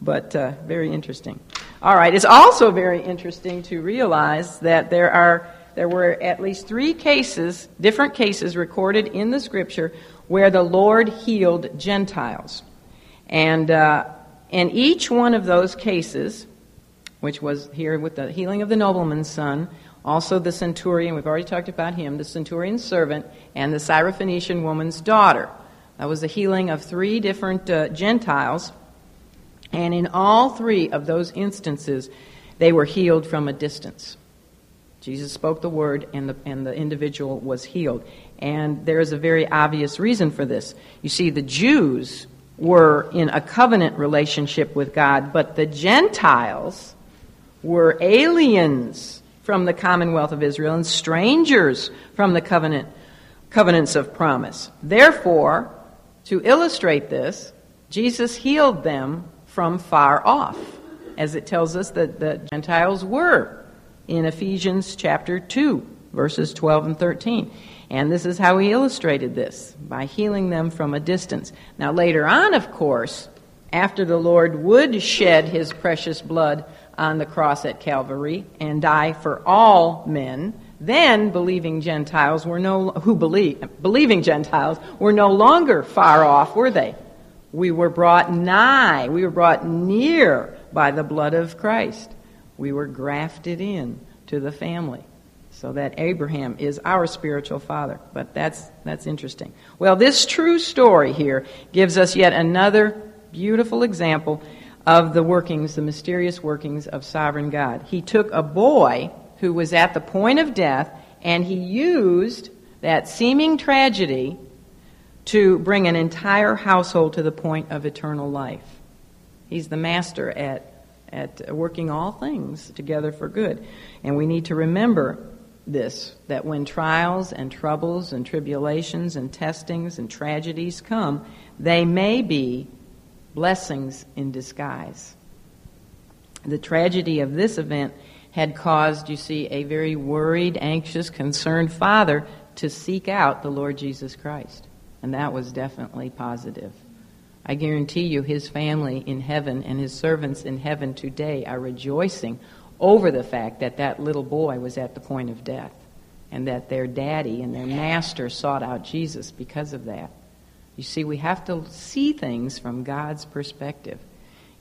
But uh, very interesting. All right. It's also very interesting to realize that there are there were at least three cases, different cases recorded in the scripture where the Lord healed Gentiles. And uh, in each one of those cases, which was here with the healing of the nobleman's son, also the centurion, we've already talked about him, the centurion's servant, and the Syrophoenician woman's daughter. That was the healing of three different uh, Gentiles. And in all three of those instances, they were healed from a distance. Jesus spoke the word, and the, and the individual was healed. And there is a very obvious reason for this. You see, the Jews were in a covenant relationship with God, but the Gentiles were aliens from the commonwealth of Israel and strangers from the covenant covenants of promise. Therefore, to illustrate this, Jesus healed them from far off, as it tells us that the Gentiles were in Ephesians chapter 2, verses 12 and 13. And this is how he illustrated this by healing them from a distance. Now, later on, of course, after the Lord would shed his precious blood on the cross at Calvary and die for all men, then believing Gentiles were no who believe believing Gentiles were no longer far off, were they? We were brought nigh, we were brought near by the blood of Christ. We were grafted in to the family so that Abraham is our spiritual father. But that's, that's interesting. Well, this true story here gives us yet another beautiful example of the workings, the mysterious workings of sovereign God. He took a boy who was at the point of death and he used that seeming tragedy to bring an entire household to the point of eternal life. He's the master at, at working all things together for good. And we need to remember this that when trials and troubles and tribulations and testings and tragedies come, they may be blessings in disguise. The tragedy of this event had caused, you see, a very worried, anxious, concerned father to seek out the Lord Jesus Christ. And that was definitely positive. I guarantee you, his family in heaven and his servants in heaven today are rejoicing over the fact that that little boy was at the point of death and that their daddy and their master sought out Jesus because of that. You see, we have to see things from God's perspective.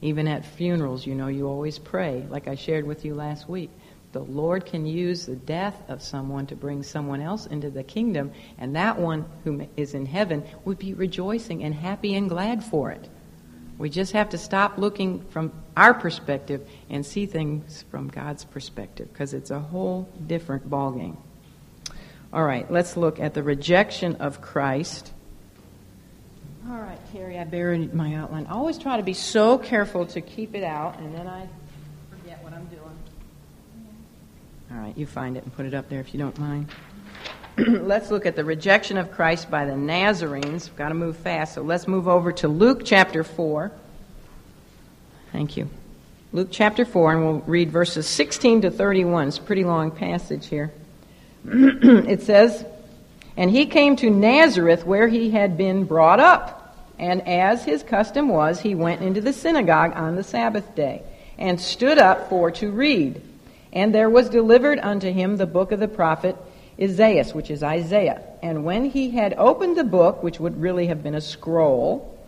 Even at funerals, you know, you always pray, like I shared with you last week. The Lord can use the death of someone to bring someone else into the kingdom, and that one who is in heaven would be rejoicing and happy and glad for it. We just have to stop looking from our perspective and see things from God's perspective because it's a whole different ballgame. All right, let's look at the rejection of Christ. All right, Carrie, I buried my outline. I always try to be so careful to keep it out, and then I forget what I'm doing. All right, you find it and put it up there if you don't mind. (clears throat) let's look at the rejection of Christ by the Nazarenes. We've got to move fast, so let's move over to Luke chapter 4. Thank you. Luke chapter 4, and we'll read verses 16 to 31. It's a pretty long passage here. (clears throat) it says, And he came to Nazareth where he had been brought up. And as his custom was, he went into the synagogue on the Sabbath day, and stood up for to read. And there was delivered unto him the book of the prophet Esaias, which is Isaiah. And when he had opened the book, which would really have been a scroll,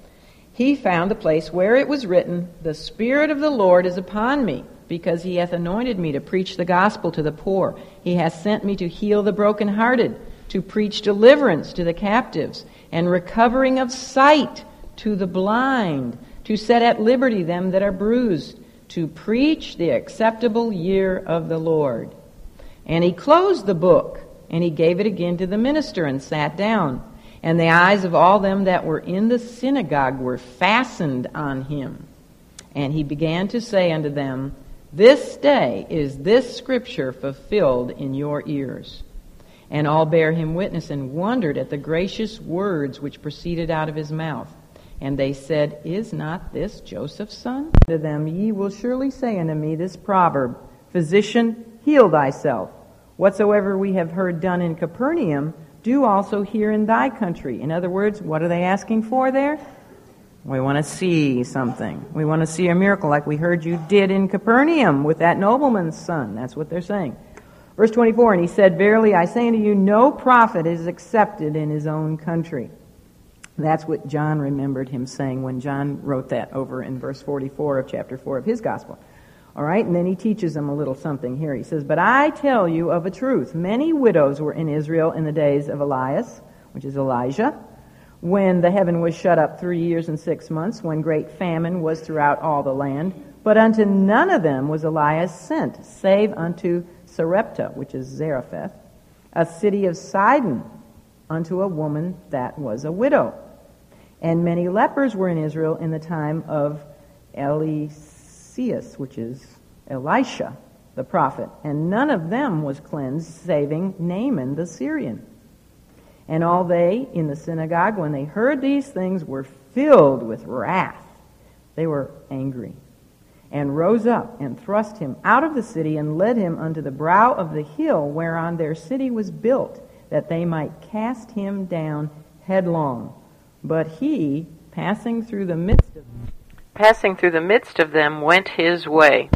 he found the place where it was written, The Spirit of the Lord is upon me, because he hath anointed me to preach the gospel to the poor. He hath sent me to heal the brokenhearted, to preach deliverance to the captives, and recovering of sight to the blind, to set at liberty them that are bruised, to preach the acceptable year of the Lord. And he closed the book, and he gave it again to the minister, and sat down. And the eyes of all them that were in the synagogue were fastened on him. And he began to say unto them, This day is this scripture fulfilled in your ears. And all bare him witness and wondered at the gracious words which proceeded out of his mouth. And they said, Is not this Joseph's son? To them, Ye will surely say unto me this proverb, Physician, heal thyself. Whatsoever we have heard done in Capernaum, do also here in thy country. In other words, what are they asking for there? We want to see something. We want to see a miracle like we heard you did in Capernaum with that nobleman's son. That's what they're saying. Verse 24, and he said, Verily I say unto you, no prophet is accepted in his own country. That's what John remembered him saying when John wrote that over in verse 44 of chapter 4 of his gospel. All right, and then he teaches them a little something here. He says, But I tell you of a truth. Many widows were in Israel in the days of Elias, which is Elijah, when the heaven was shut up three years and six months, when great famine was throughout all the land. But unto none of them was Elias sent, save unto Sarepta, which is Zarephath, a city of Sidon, unto a woman that was a widow. And many lepers were in Israel in the time of Elias Eliseus, which is Elisha, the prophet, and none of them was cleansed, saving Naaman the Syrian. And all they in the synagogue, when they heard these things, were filled with wrath. They were angry, and rose up and thrust him out of the city and led him unto the brow of the hill whereon their city was built, that they might cast him down headlong. But he, passing through the midst of them, passing through the midst of them, went his way.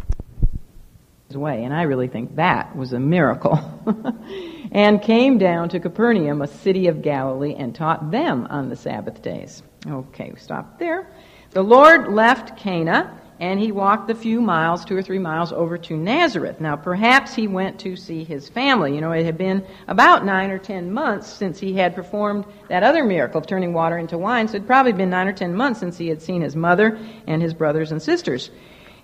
His way, and I really think that was a miracle. (laughs) and came down to Capernaum, a city of Galilee, and taught them on the Sabbath days. Okay, we stop there. The Lord left Cana and he walked the few miles, two or three miles, over to Nazareth. Now, perhaps he went to see his family. You know, it had been about nine or ten months since he had performed that other miracle of turning water into wine, so it had probably been nine or ten months since he had seen his mother and his brothers and sisters.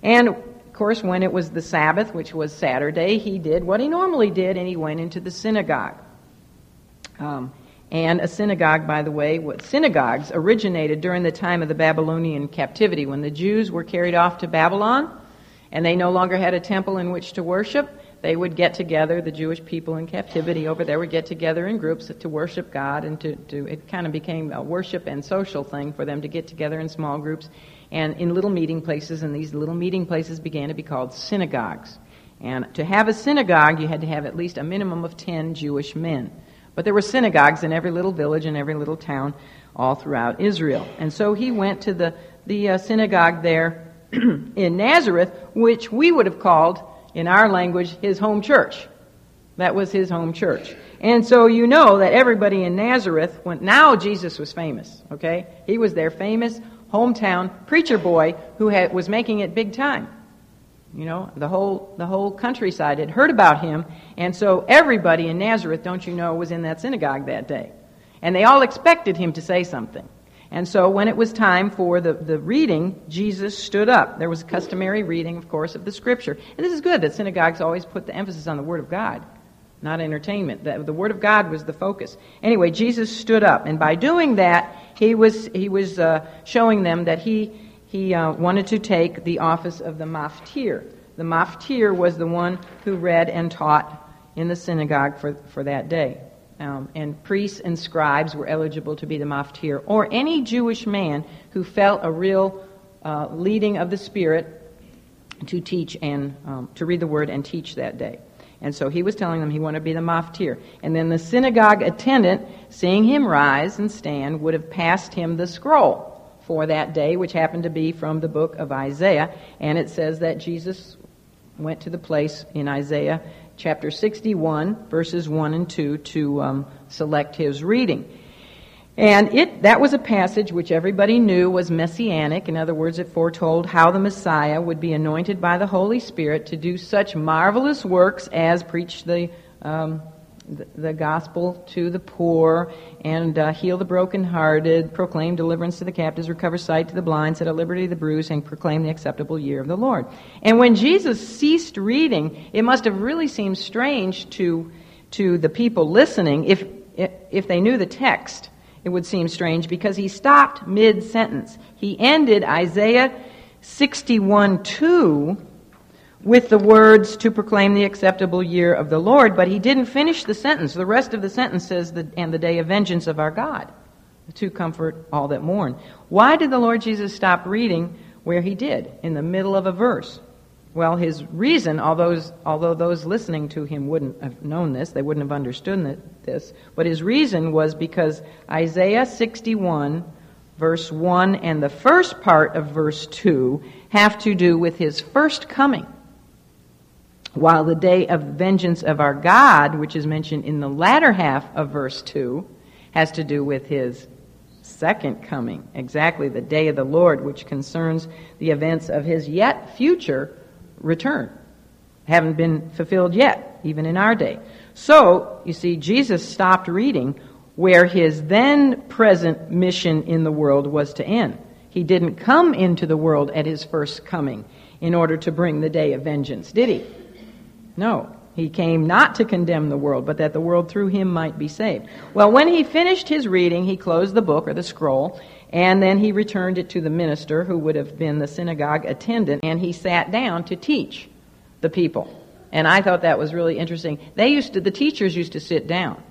And, of course, when it was the Sabbath, which was Saturday, he did what he normally did, and he went into the synagogue. Um, and a synagogue, by the way, what synagogues originated during the time of the Babylonian captivity when the Jews were carried off to Babylon and they no longer had a temple in which to worship. They would get together, the Jewish people in captivity over there would get together in groups to worship God and to, to it kind of became a worship and social thing for them to get together in small groups and in little meeting places, and these little meeting places began to be called synagogues. And to have a synagogue, you had to have at least a minimum of 10 Jewish men. But there were synagogues in every little village and every little town all throughout Israel. And so he went to the, the uh, synagogue there (clears throat) in Nazareth, which we would have called, in our language, his home church. That was his home church. And so you know that everybody in Nazareth, when, now Jesus was famous, okay? He was their famous hometown preacher boy who had, was making it big time. You know, the whole, the whole countryside had heard about him, and so everybody in Nazareth, don't you know, was in that synagogue that day. And they all expected him to say something. And so when it was time for the, the reading, Jesus stood up. There was a customary reading, of course, of the scripture. And this is good that synagogues always put the emphasis on the Word of God, not entertainment. The, the Word of God was the focus. Anyway, Jesus stood up, and by doing that, he was, he was uh, showing them that he he uh, wanted to take the office of the maftir. The maftir was the one who read and taught in the synagogue for, for that day. um, and priests and scribes were eligible to be the maftir, or any Jewish man who felt a real uh, leading of the Spirit to teach and um, to read the word and teach that day. And so he was telling them he wanted to be the maftir. And then the synagogue attendant, seeing him rise and stand, would have passed him the scroll for that day, which happened to be from the book of Isaiah. And it says that Jesus went to the place in Isaiah chapter 61, verses 1 and 2, to um, select his reading. And it, that was a passage which everybody knew was messianic. In other words, it foretold how the Messiah would be anointed by the Holy Spirit to do such marvelous works as preach the, um, the, gospel to the poor and uh, heal the brokenhearted, proclaim deliverance to the captives, recover sight to the blind, set at liberty the bruised, and proclaim the acceptable year of the Lord. And when Jesus ceased reading, it must have really seemed strange to, to the people listening if, if they knew the text it would seem strange because he stopped mid sentence. He ended Isaiah 61 2 with the words to proclaim the acceptable year of the Lord, but he didn't finish the sentence. The rest of the sentence says, and the day of vengeance of our God, to comfort all that mourn. Why did the Lord Jesus stop reading where he did, in the middle of a verse? Well, his reason, although, although those listening to him wouldn't have known this, they wouldn't have understood this, but his reason was because Isaiah 61, verse 1, and the first part of verse 2 have to do with his first coming. While the day of vengeance of our God, which is mentioned in the latter half of verse 2, has to do with his second coming, exactly the day of the Lord, which concerns the events of his yet future return. Haven't been fulfilled yet, even in our day. So, you see, Jesus stopped reading where his then present mission in the world was to end. He didn't come into the world at his first coming in order to bring the day of vengeance, did he? No. He came not to condemn the world, but that the world through him might be saved. Well, when he finished his reading, he closed the book or the scroll, and then he returned it to the minister, who would have been the synagogue attendant, and he sat down to teach the people. And I thought that was really interesting. They used to, the teachers used to sit down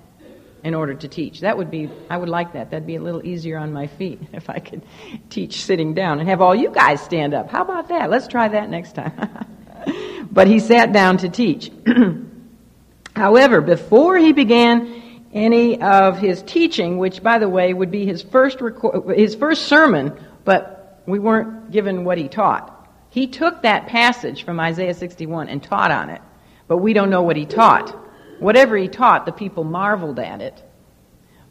in order to teach. That would be, I would like that. That'd be a little easier on my feet (laughs) if I could teach sitting down and have all you guys stand up. How about that? Let's try that next time. (laughs) (laughs) but he sat down to teach. (clears throat) However, before he began any of his teaching, which, by the way, would be his first, reco- his first sermon, but we weren't given what he taught. He took that passage from Isaiah 61 and taught on it, but we don't know what he taught. Whatever he taught, the people marveled at it,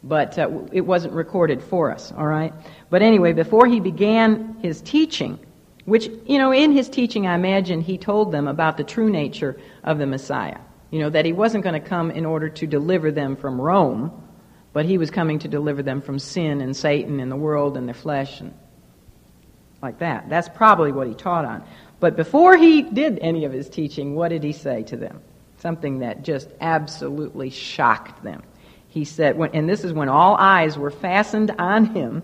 but uh, it wasn't recorded for us, all right? But anyway, before he began his teaching, which, you know, in his teaching, I imagine he told them about the true nature of the Messiah. You know, that he wasn't going to come in order to deliver them from Rome, but he was coming to deliver them from sin and Satan and the world and their flesh and like that. That's probably what he taught on. But before he did any of his teaching, what did he say to them? Something that just absolutely shocked them. He said, and this is when all eyes were fastened on him.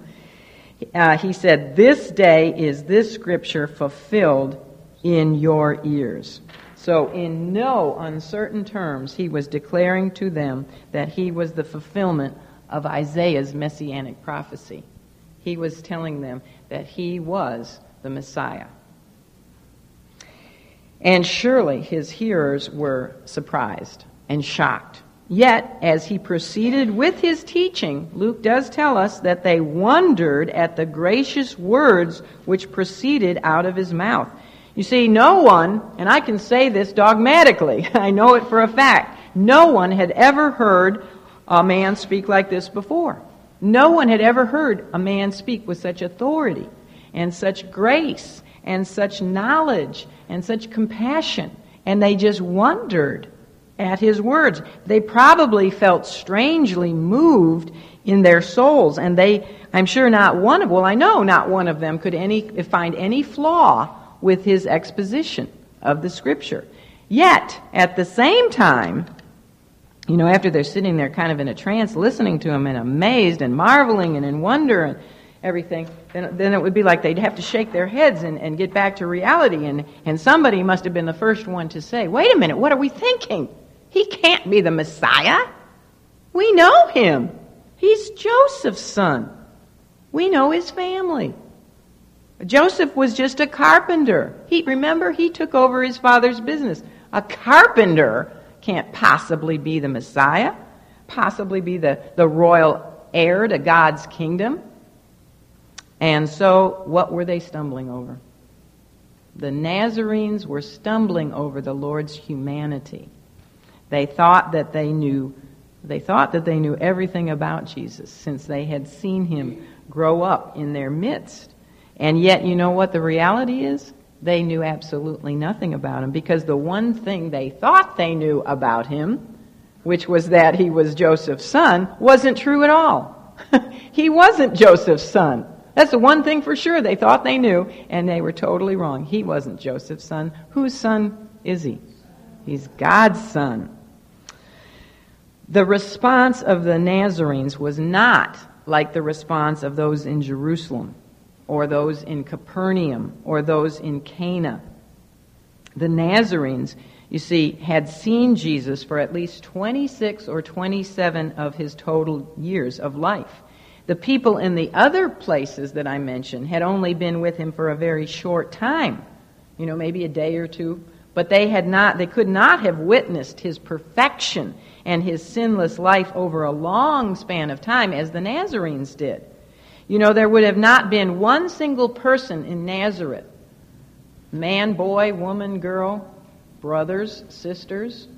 Uh, he said, This day is this scripture fulfilled in your ears. So, in no uncertain terms, he was declaring to them that he was the fulfillment of Isaiah's messianic prophecy. He was telling them that he was the Messiah. And surely his hearers were surprised and shocked. Yet, as he proceeded with his teaching, Luke does tell us that they wondered at the gracious words which proceeded out of his mouth. You see, no one, and I can say this dogmatically, (laughs) I know it for a fact, no one had ever heard a man speak like this before. No one had ever heard a man speak with such authority and such grace and such knowledge and such compassion. And they just wondered at his words. They probably felt strangely moved in their souls. And they, I'm sure not one of, well, I know not one of them could any, find any flaw with his exposition of the scripture. Yet, at the same time, you know, after they're sitting there kind of in a trance listening to him and amazed and marveling and in wonder and everything, then, then it would be like they'd have to shake their heads and, and get back to reality. And, and somebody must have been the first one to say, wait a minute, what are we thinking? He can't be the Messiah. We know him. He's Joseph's son. We know his family. Joseph was just a carpenter. He remember he took over his father's business. A carpenter can't possibly be the Messiah, possibly be the, the royal heir to God's kingdom. And so, what were they stumbling over? The Nazarenes were stumbling over the Lord's humanity. They thought that they knew they thought that they knew everything about Jesus since they had seen him grow up in their midst. And yet, you know what the reality is? They knew absolutely nothing about him because the one thing they thought they knew about him, which was that he was Joseph's son, wasn't true at all. (laughs) he wasn't Joseph's son. That's the one thing for sure they thought they knew, and they were totally wrong. He wasn't Joseph's son. Whose son is he? He's God's son. The response of the Nazarenes was not like the response of those in Jerusalem or those in Capernaum or those in Cana. The Nazarenes, you see, had seen Jesus for at least 26 or 27 of his total years of life. The people in the other places that I mentioned had only been with him for a very short time, you know, maybe a day or two, but they had not they could not have witnessed his perfection and his sinless life over a long span of time as the Nazarenes did. You know, there would have not been one single person in Nazareth man, boy, woman, girl, brothers, sisters,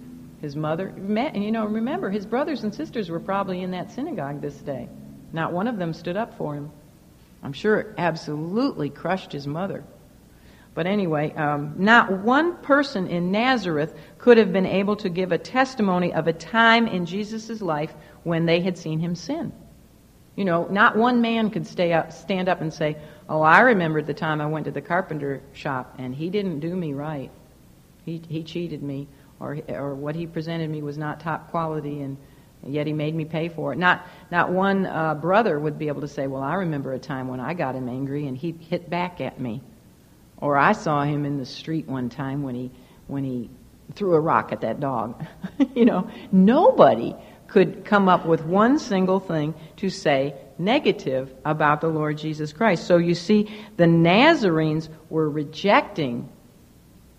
his mother. You know, remember, his brothers and sisters were probably in that synagogue this day. Not one of them stood up for him. I'm sure it absolutely crushed his mother. But anyway, um, not one person in Nazareth could have been able to give a testimony of a time in Jesus' life when they had seen him sin. You know, not one man could stay up, stand up and say, Oh, I remember the time I went to the carpenter shop and he didn't do me right. He, he cheated me, or, or what he presented me was not top quality, and yet he made me pay for it. Not, not one uh, brother would be able to say, Well, I remember a time when I got him angry and he hit back at me. Or I saw him in the street one time when he, when he threw a rock at that dog. (laughs) you know, nobody could come up with one single thing to say negative about the Lord Jesus Christ. So you see, the Nazarenes were rejecting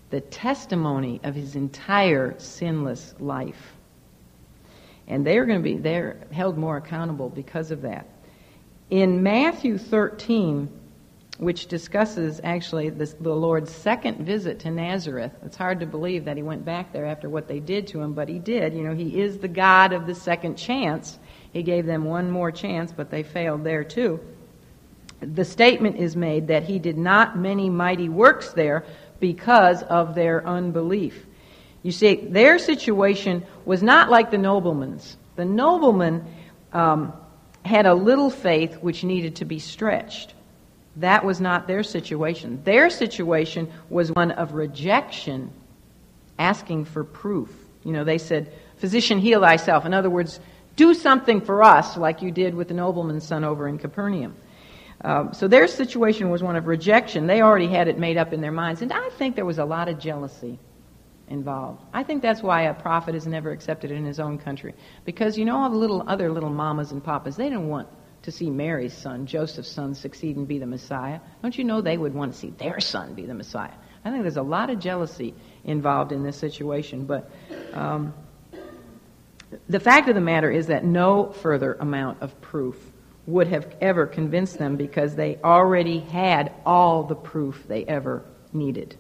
the testimony of his entire sinless life. And they're going to be they're held more accountable because of that. In Matthew 13, which discusses actually the Lord's second visit to Nazareth. It's hard to believe that he went back there after what they did to him, but he did. You know, he is the God of the second chance. He gave them one more chance, but they failed there too. The statement is made that he did not many mighty works there because of their unbelief. You see, their situation was not like the nobleman's. The nobleman um, had a little faith which needed to be stretched. That was not their situation. Their situation was one of rejection, asking for proof. You know, they said, Physician, heal thyself. In other words, do something for us like you did with the nobleman's son over in Capernaum. Um, so their situation was one of rejection. They already had it made up in their minds. And I think there was a lot of jealousy involved. I think that's why a prophet is never accepted in his own country. Because you know all the little other little mamas and papas, they didn't want to see Mary's son, Joseph's son, succeed and be the Messiah. Don't you know they would want to see their son be the Messiah? I think there's a lot of jealousy involved in this situation, but um, the fact of the matter is that no further amount of proof would have ever convinced them because they already had all the proof they ever needed.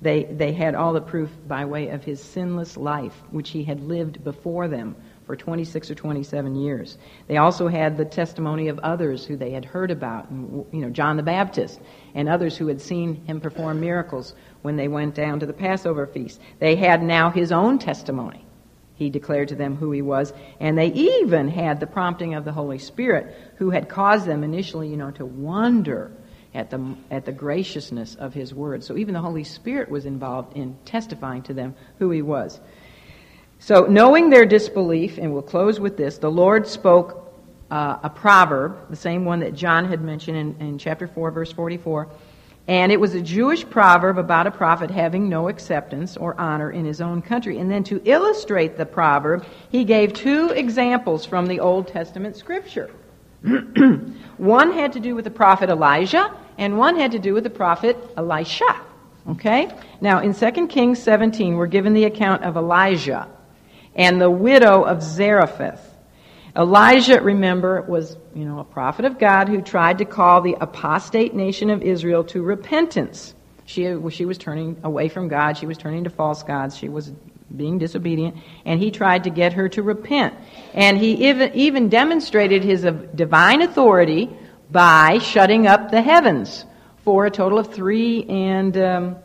They, they had all the proof by way of his sinless life, which he had lived before them for 26 or 27 years. They also had the testimony of others who they had heard about, you know, John the Baptist and others who had seen him perform miracles when they went down to the Passover feast. They had now his own testimony. He declared to them who he was, and they even had the prompting of the Holy Spirit, who had caused them initially, you know, to wonder at the, at the graciousness of his word. So even the Holy Spirit was involved in testifying to them who he was. So, knowing their disbelief, and we'll close with this, the Lord spoke uh, a proverb, the same one that John had mentioned in, in chapter 4, verse 44, And it was a Jewish proverb about a prophet having no acceptance or honor in his own country. And then to illustrate the proverb, he gave two examples from the Old Testament scripture. (clears throat) one had to do with the prophet Elijah, and one had to do with the prophet Elisha. Okay? Now, in 2 Kings 17, we're given the account of Elijah and the widow of Zarephath. Elijah, remember, was, you know, a prophet of God who tried to call the apostate nation of Israel to repentance. She, she was turning away from God. She was turning to false gods. She was being disobedient. And he tried to get her to repent. And he even, even demonstrated his divine authority by shutting up the heavens for a total of three and um,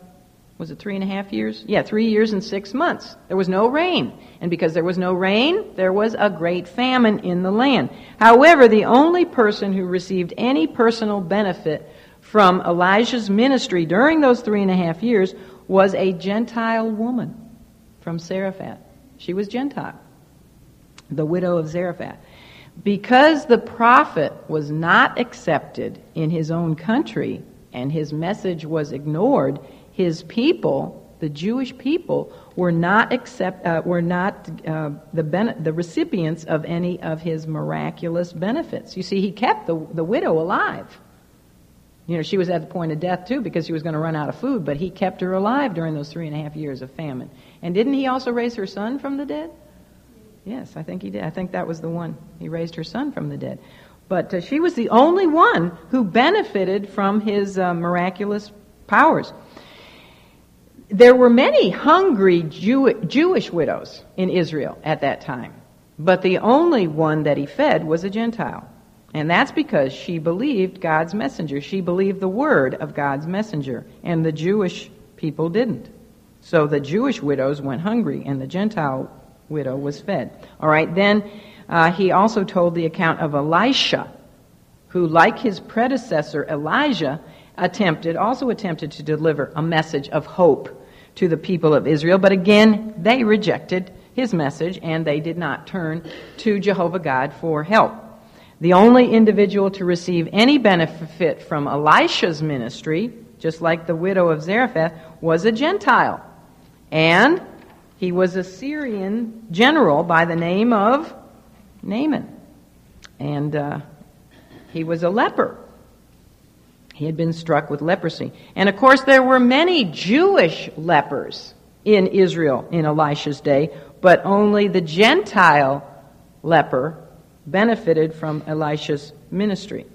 was it three and a half years? Yeah, three years and six months. There was no rain. And because there was no rain, there was a great famine in the land. However, the only person who received any personal benefit from Elijah's ministry during those three and a half years was a Gentile woman from Zarephath. She was Gentile, the widow of Zarephath. Because the prophet was not accepted in his own country and his message was ignored, his people, the Jewish people, were not accept, uh, were not uh, the ben- the recipients of any of his miraculous benefits. You see, he kept the the widow alive. You know, she was at the point of death too because she was going to run out of food, but he kept her alive during those three and a half years of famine. And didn't he also raise her son from the dead? Yes, I think he did. I think that was the one. He raised her son from the dead. But uh, she was the only one who benefited from his uh, miraculous powers there were many hungry Jew- Jewish widows in Israel at that time, but the only one that he fed was a Gentile. And that's because she believed God's messenger. She believed the word of God's messenger, and the Jewish people didn't. So the Jewish widows went hungry, and the Gentile widow was fed. All right, then uh, he also told the account of Elisha, who, like his predecessor Elijah, attempted, also attempted to deliver a message of hope to the people of Israel. But again, they rejected his message and they did not turn to Jehovah God for help. The only individual to receive any benefit from Elisha's ministry, just like the widow of Zarephath, was a Gentile. And he was a Syrian general by the name of Naaman. And uh, he was a leper. He had been struck with leprosy. And of course, there were many Jewish lepers in Israel in Elisha's day, but only the Gentile leper benefited from Elisha's ministry.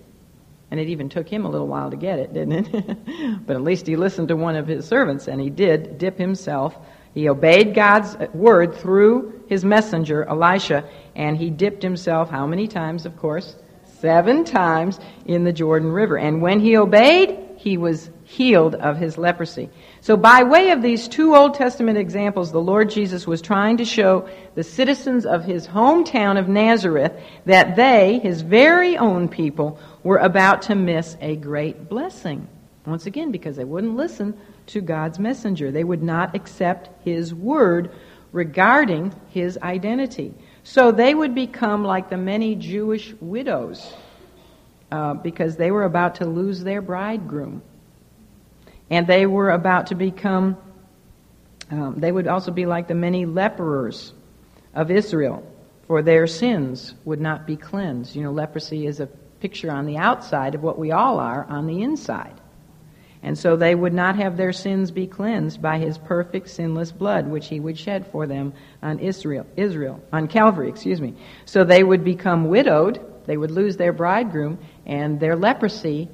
And it even took him a little while to get it, didn't it? (laughs) but at least he listened to one of his servants, and he did dip himself. He obeyed God's uh, word through his messenger, Elisha, and he dipped himself how many times, of course? Seven times in the Jordan River. And when he obeyed, he was healed of his leprosy. So, by way of these two Old Testament examples, the Lord Jesus was trying to show the citizens of his hometown of Nazareth that they, his very own people, were about to miss a great blessing. Once again, because they wouldn't listen to God's messenger, they would not accept his word regarding his identity. So they would become like the many Jewish widows uh, because they were about to lose their bridegroom. And they were about to become, um, they would also be like the many leperers of Israel, for their sins would not be cleansed. You know, leprosy is a picture on the outside of what we all are on the inside. And so they would not have their sins be cleansed by his perfect sinless blood, which he would shed for them on Israel, Israel, on Calvary, excuse me. So they would become widowed, they would lose their bridegroom, and their leprosy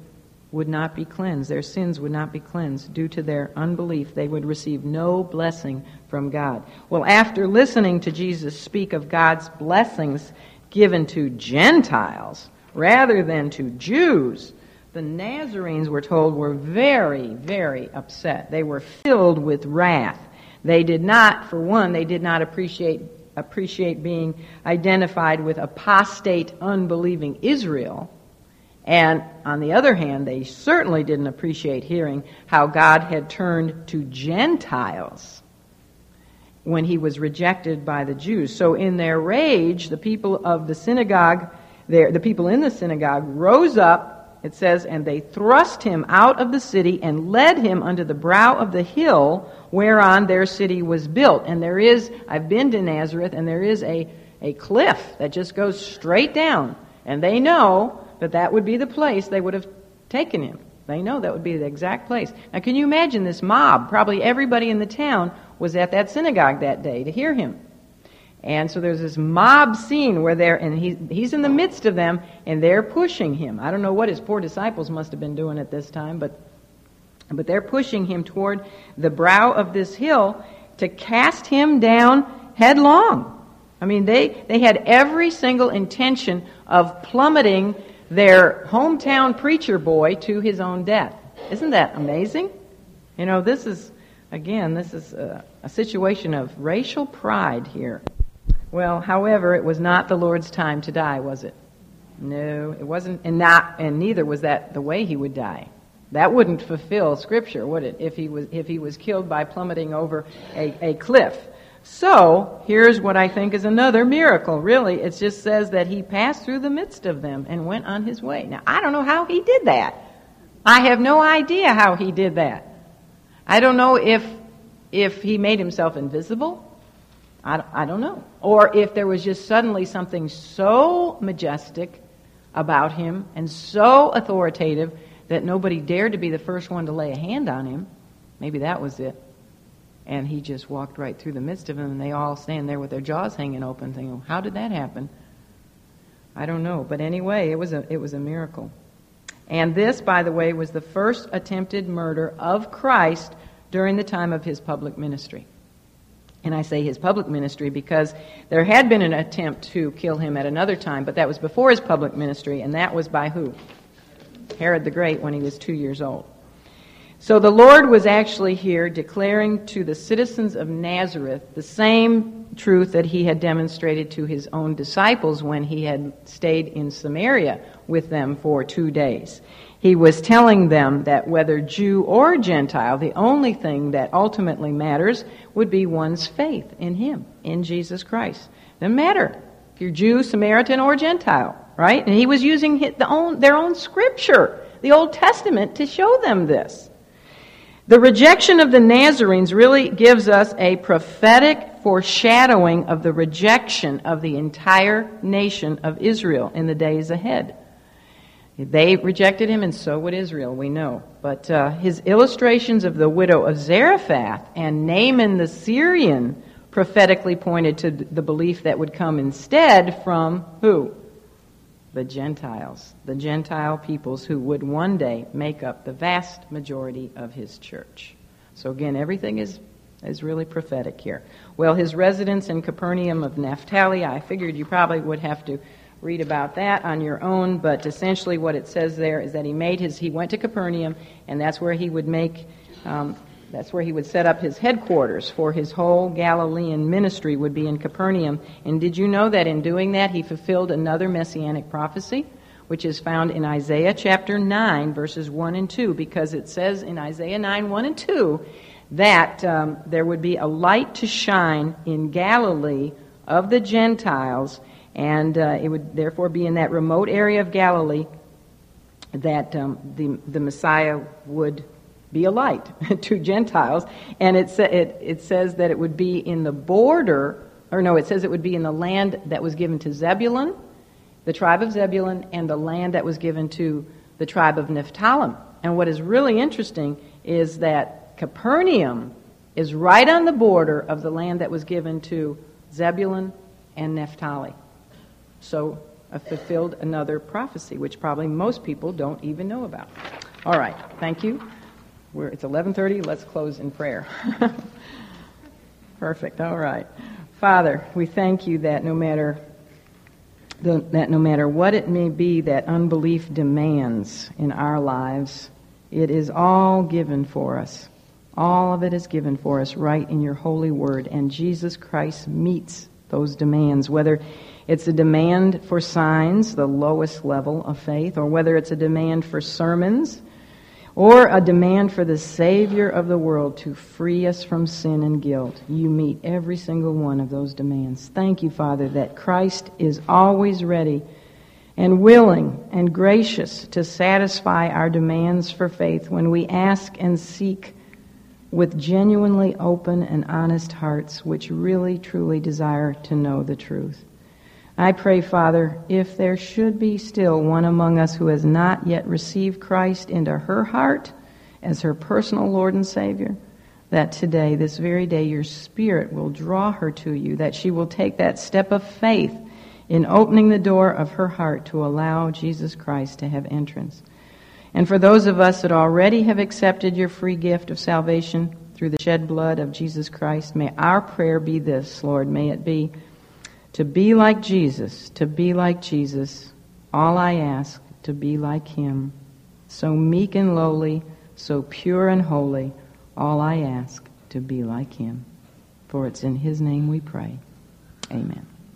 would not be cleansed. Their sins would not be cleansed. Due to their unbelief, they would receive no blessing from God. Well, after listening to Jesus speak of God's blessings given to Gentiles rather than to Jews, the Nazarenes, we're told, were very, very upset. They were filled with wrath. They did not, for one, they did not appreciate, appreciate being identified with apostate, unbelieving Israel. And on the other hand, they certainly didn't appreciate hearing how God had turned to Gentiles when he was rejected by the Jews. So in their rage, the people of the synagogue, the people in the synagogue rose up it says, And they thrust him out of the city and led him under the brow of the hill whereon their city was built. And there is, I've been to Nazareth, and there is a, a cliff that just goes straight down. And they know that that would be the place they would have taken him. They know that would be the exact place. Now, can you imagine this mob? Probably everybody in the town was at that synagogue that day to hear him. And so there's this mob scene where they're, and he, he's in the midst of them, and they're pushing him. I don't know what his poor disciples must have been doing at this time, but, but they're pushing him toward the brow of this hill to cast him down headlong. I mean, they, they had every single intention of plummeting their hometown preacher boy to his own death. Isn't that amazing? You know, this is, again, this is a, a situation of racial pride here. Well, however, it was not the Lord's time to die, was it? No, it wasn't, and not, and neither was that the way he would die. That wouldn't fulfill Scripture, would it? If he was, if he was killed by plummeting over a, a cliff. So, here's what I think is another miracle. Really, it just says that he passed through the midst of them and went on his way. Now, I don't know how he did that. I have no idea how he did that. I don't know if, if he made himself invisible. I, I don't know. Or if there was just suddenly something so majestic about him and so authoritative that nobody dared to be the first one to lay a hand on him. Maybe that was it. And he just walked right through the midst of them, and they all stand there with their jaws hanging open, thinking, "How did that happen?" I don't know, but anyway, it was a it was a miracle. And this, by the way, was the first attempted murder of Christ during the time of his public ministry. And I say his public ministry because there had been an attempt to kill him at another time, but that was before his public ministry, and that was by who? Herod the Great when he was two years old. So the Lord was actually here declaring to the citizens of Nazareth the same truth that he had demonstrated to his own disciples when he had stayed in Samaria with them for two days. He was telling them that whether Jew or Gentile, the only thing that ultimately matters would be one's faith in him, in Jesus Christ. Doesn't matter if you're Jew, Samaritan, or Gentile, right? And he was using the own, their own scripture, the Old Testament, to show them this. The rejection of the Nazarenes really gives us a prophetic foreshadowing of the rejection of the entire nation of Israel in the days ahead. They rejected him, and so would Israel, we know. But uh, his illustrations of the widow of Zarephath and Naaman the Syrian prophetically pointed to the belief that would come instead from who? the Gentiles, the Gentile peoples who would one day make up the vast majority of his church. So again, everything is, is really prophetic here. Well, his residence in Capernaum of Naphtali, I figured you probably would have to read about that on your own, but essentially what it says there is that he made his, he went to Capernaum, and that's where he would make um, that's where he would set up his headquarters for his whole Galilean ministry would be in Capernaum. And did you know that in doing that he fulfilled another messianic prophecy, which is found in Isaiah chapter 9, verses 1 and 2, because it says in Isaiah 9, 1 and 2, that um, there would be a light to shine in Galilee of the Gentiles, and uh, it would therefore be in that remote area of Galilee that um, the, the Messiah would be a light (laughs) to Gentiles. And it, sa- it, it says that it would be in the border, or no, it says it would be in the land that was given to Zebulun, the tribe of Zebulun, and the land that was given to the tribe of Naphtali. And what is really interesting is that Capernaum is right on the border of the land that was given to Zebulun and Naphtali. So, I fulfilled another prophecy, which probably most people don't even know about. All right, thank you. We're, it's 11:30. Let's close in prayer. (laughs) Perfect. All right. Father, we thank you that no matter the, that no matter what it may be that unbelief demands in our lives, it is all given for us. All of it is given for us right in your holy word, and Jesus Christ meets those demands, whether it's a demand for signs, the lowest level of faith, or whether it's a demand for sermons, or a demand for the Savior of the world to free us from sin and guilt. You meet every single one of those demands. Thank you, Father, that Christ is always ready and willing and gracious to satisfy our demands for faith when we ask and seek with genuinely open and honest hearts which really truly desire to know the truth. I pray, Father, if there should be still one among us who has not yet received Christ into her heart as her personal Lord and Savior, that today, this very day, your Spirit will draw her to you, that she will take that step of faith in opening the door of her heart to allow Jesus Christ to have entrance. And for those of us that already have accepted your free gift of salvation through the shed blood of Jesus Christ, may our prayer be this, Lord. May it be to be like Jesus, to be like Jesus. All I ask, to be like him. So meek and lowly, so pure and holy. All I ask, to be like him. For it's in his name we pray. Amen.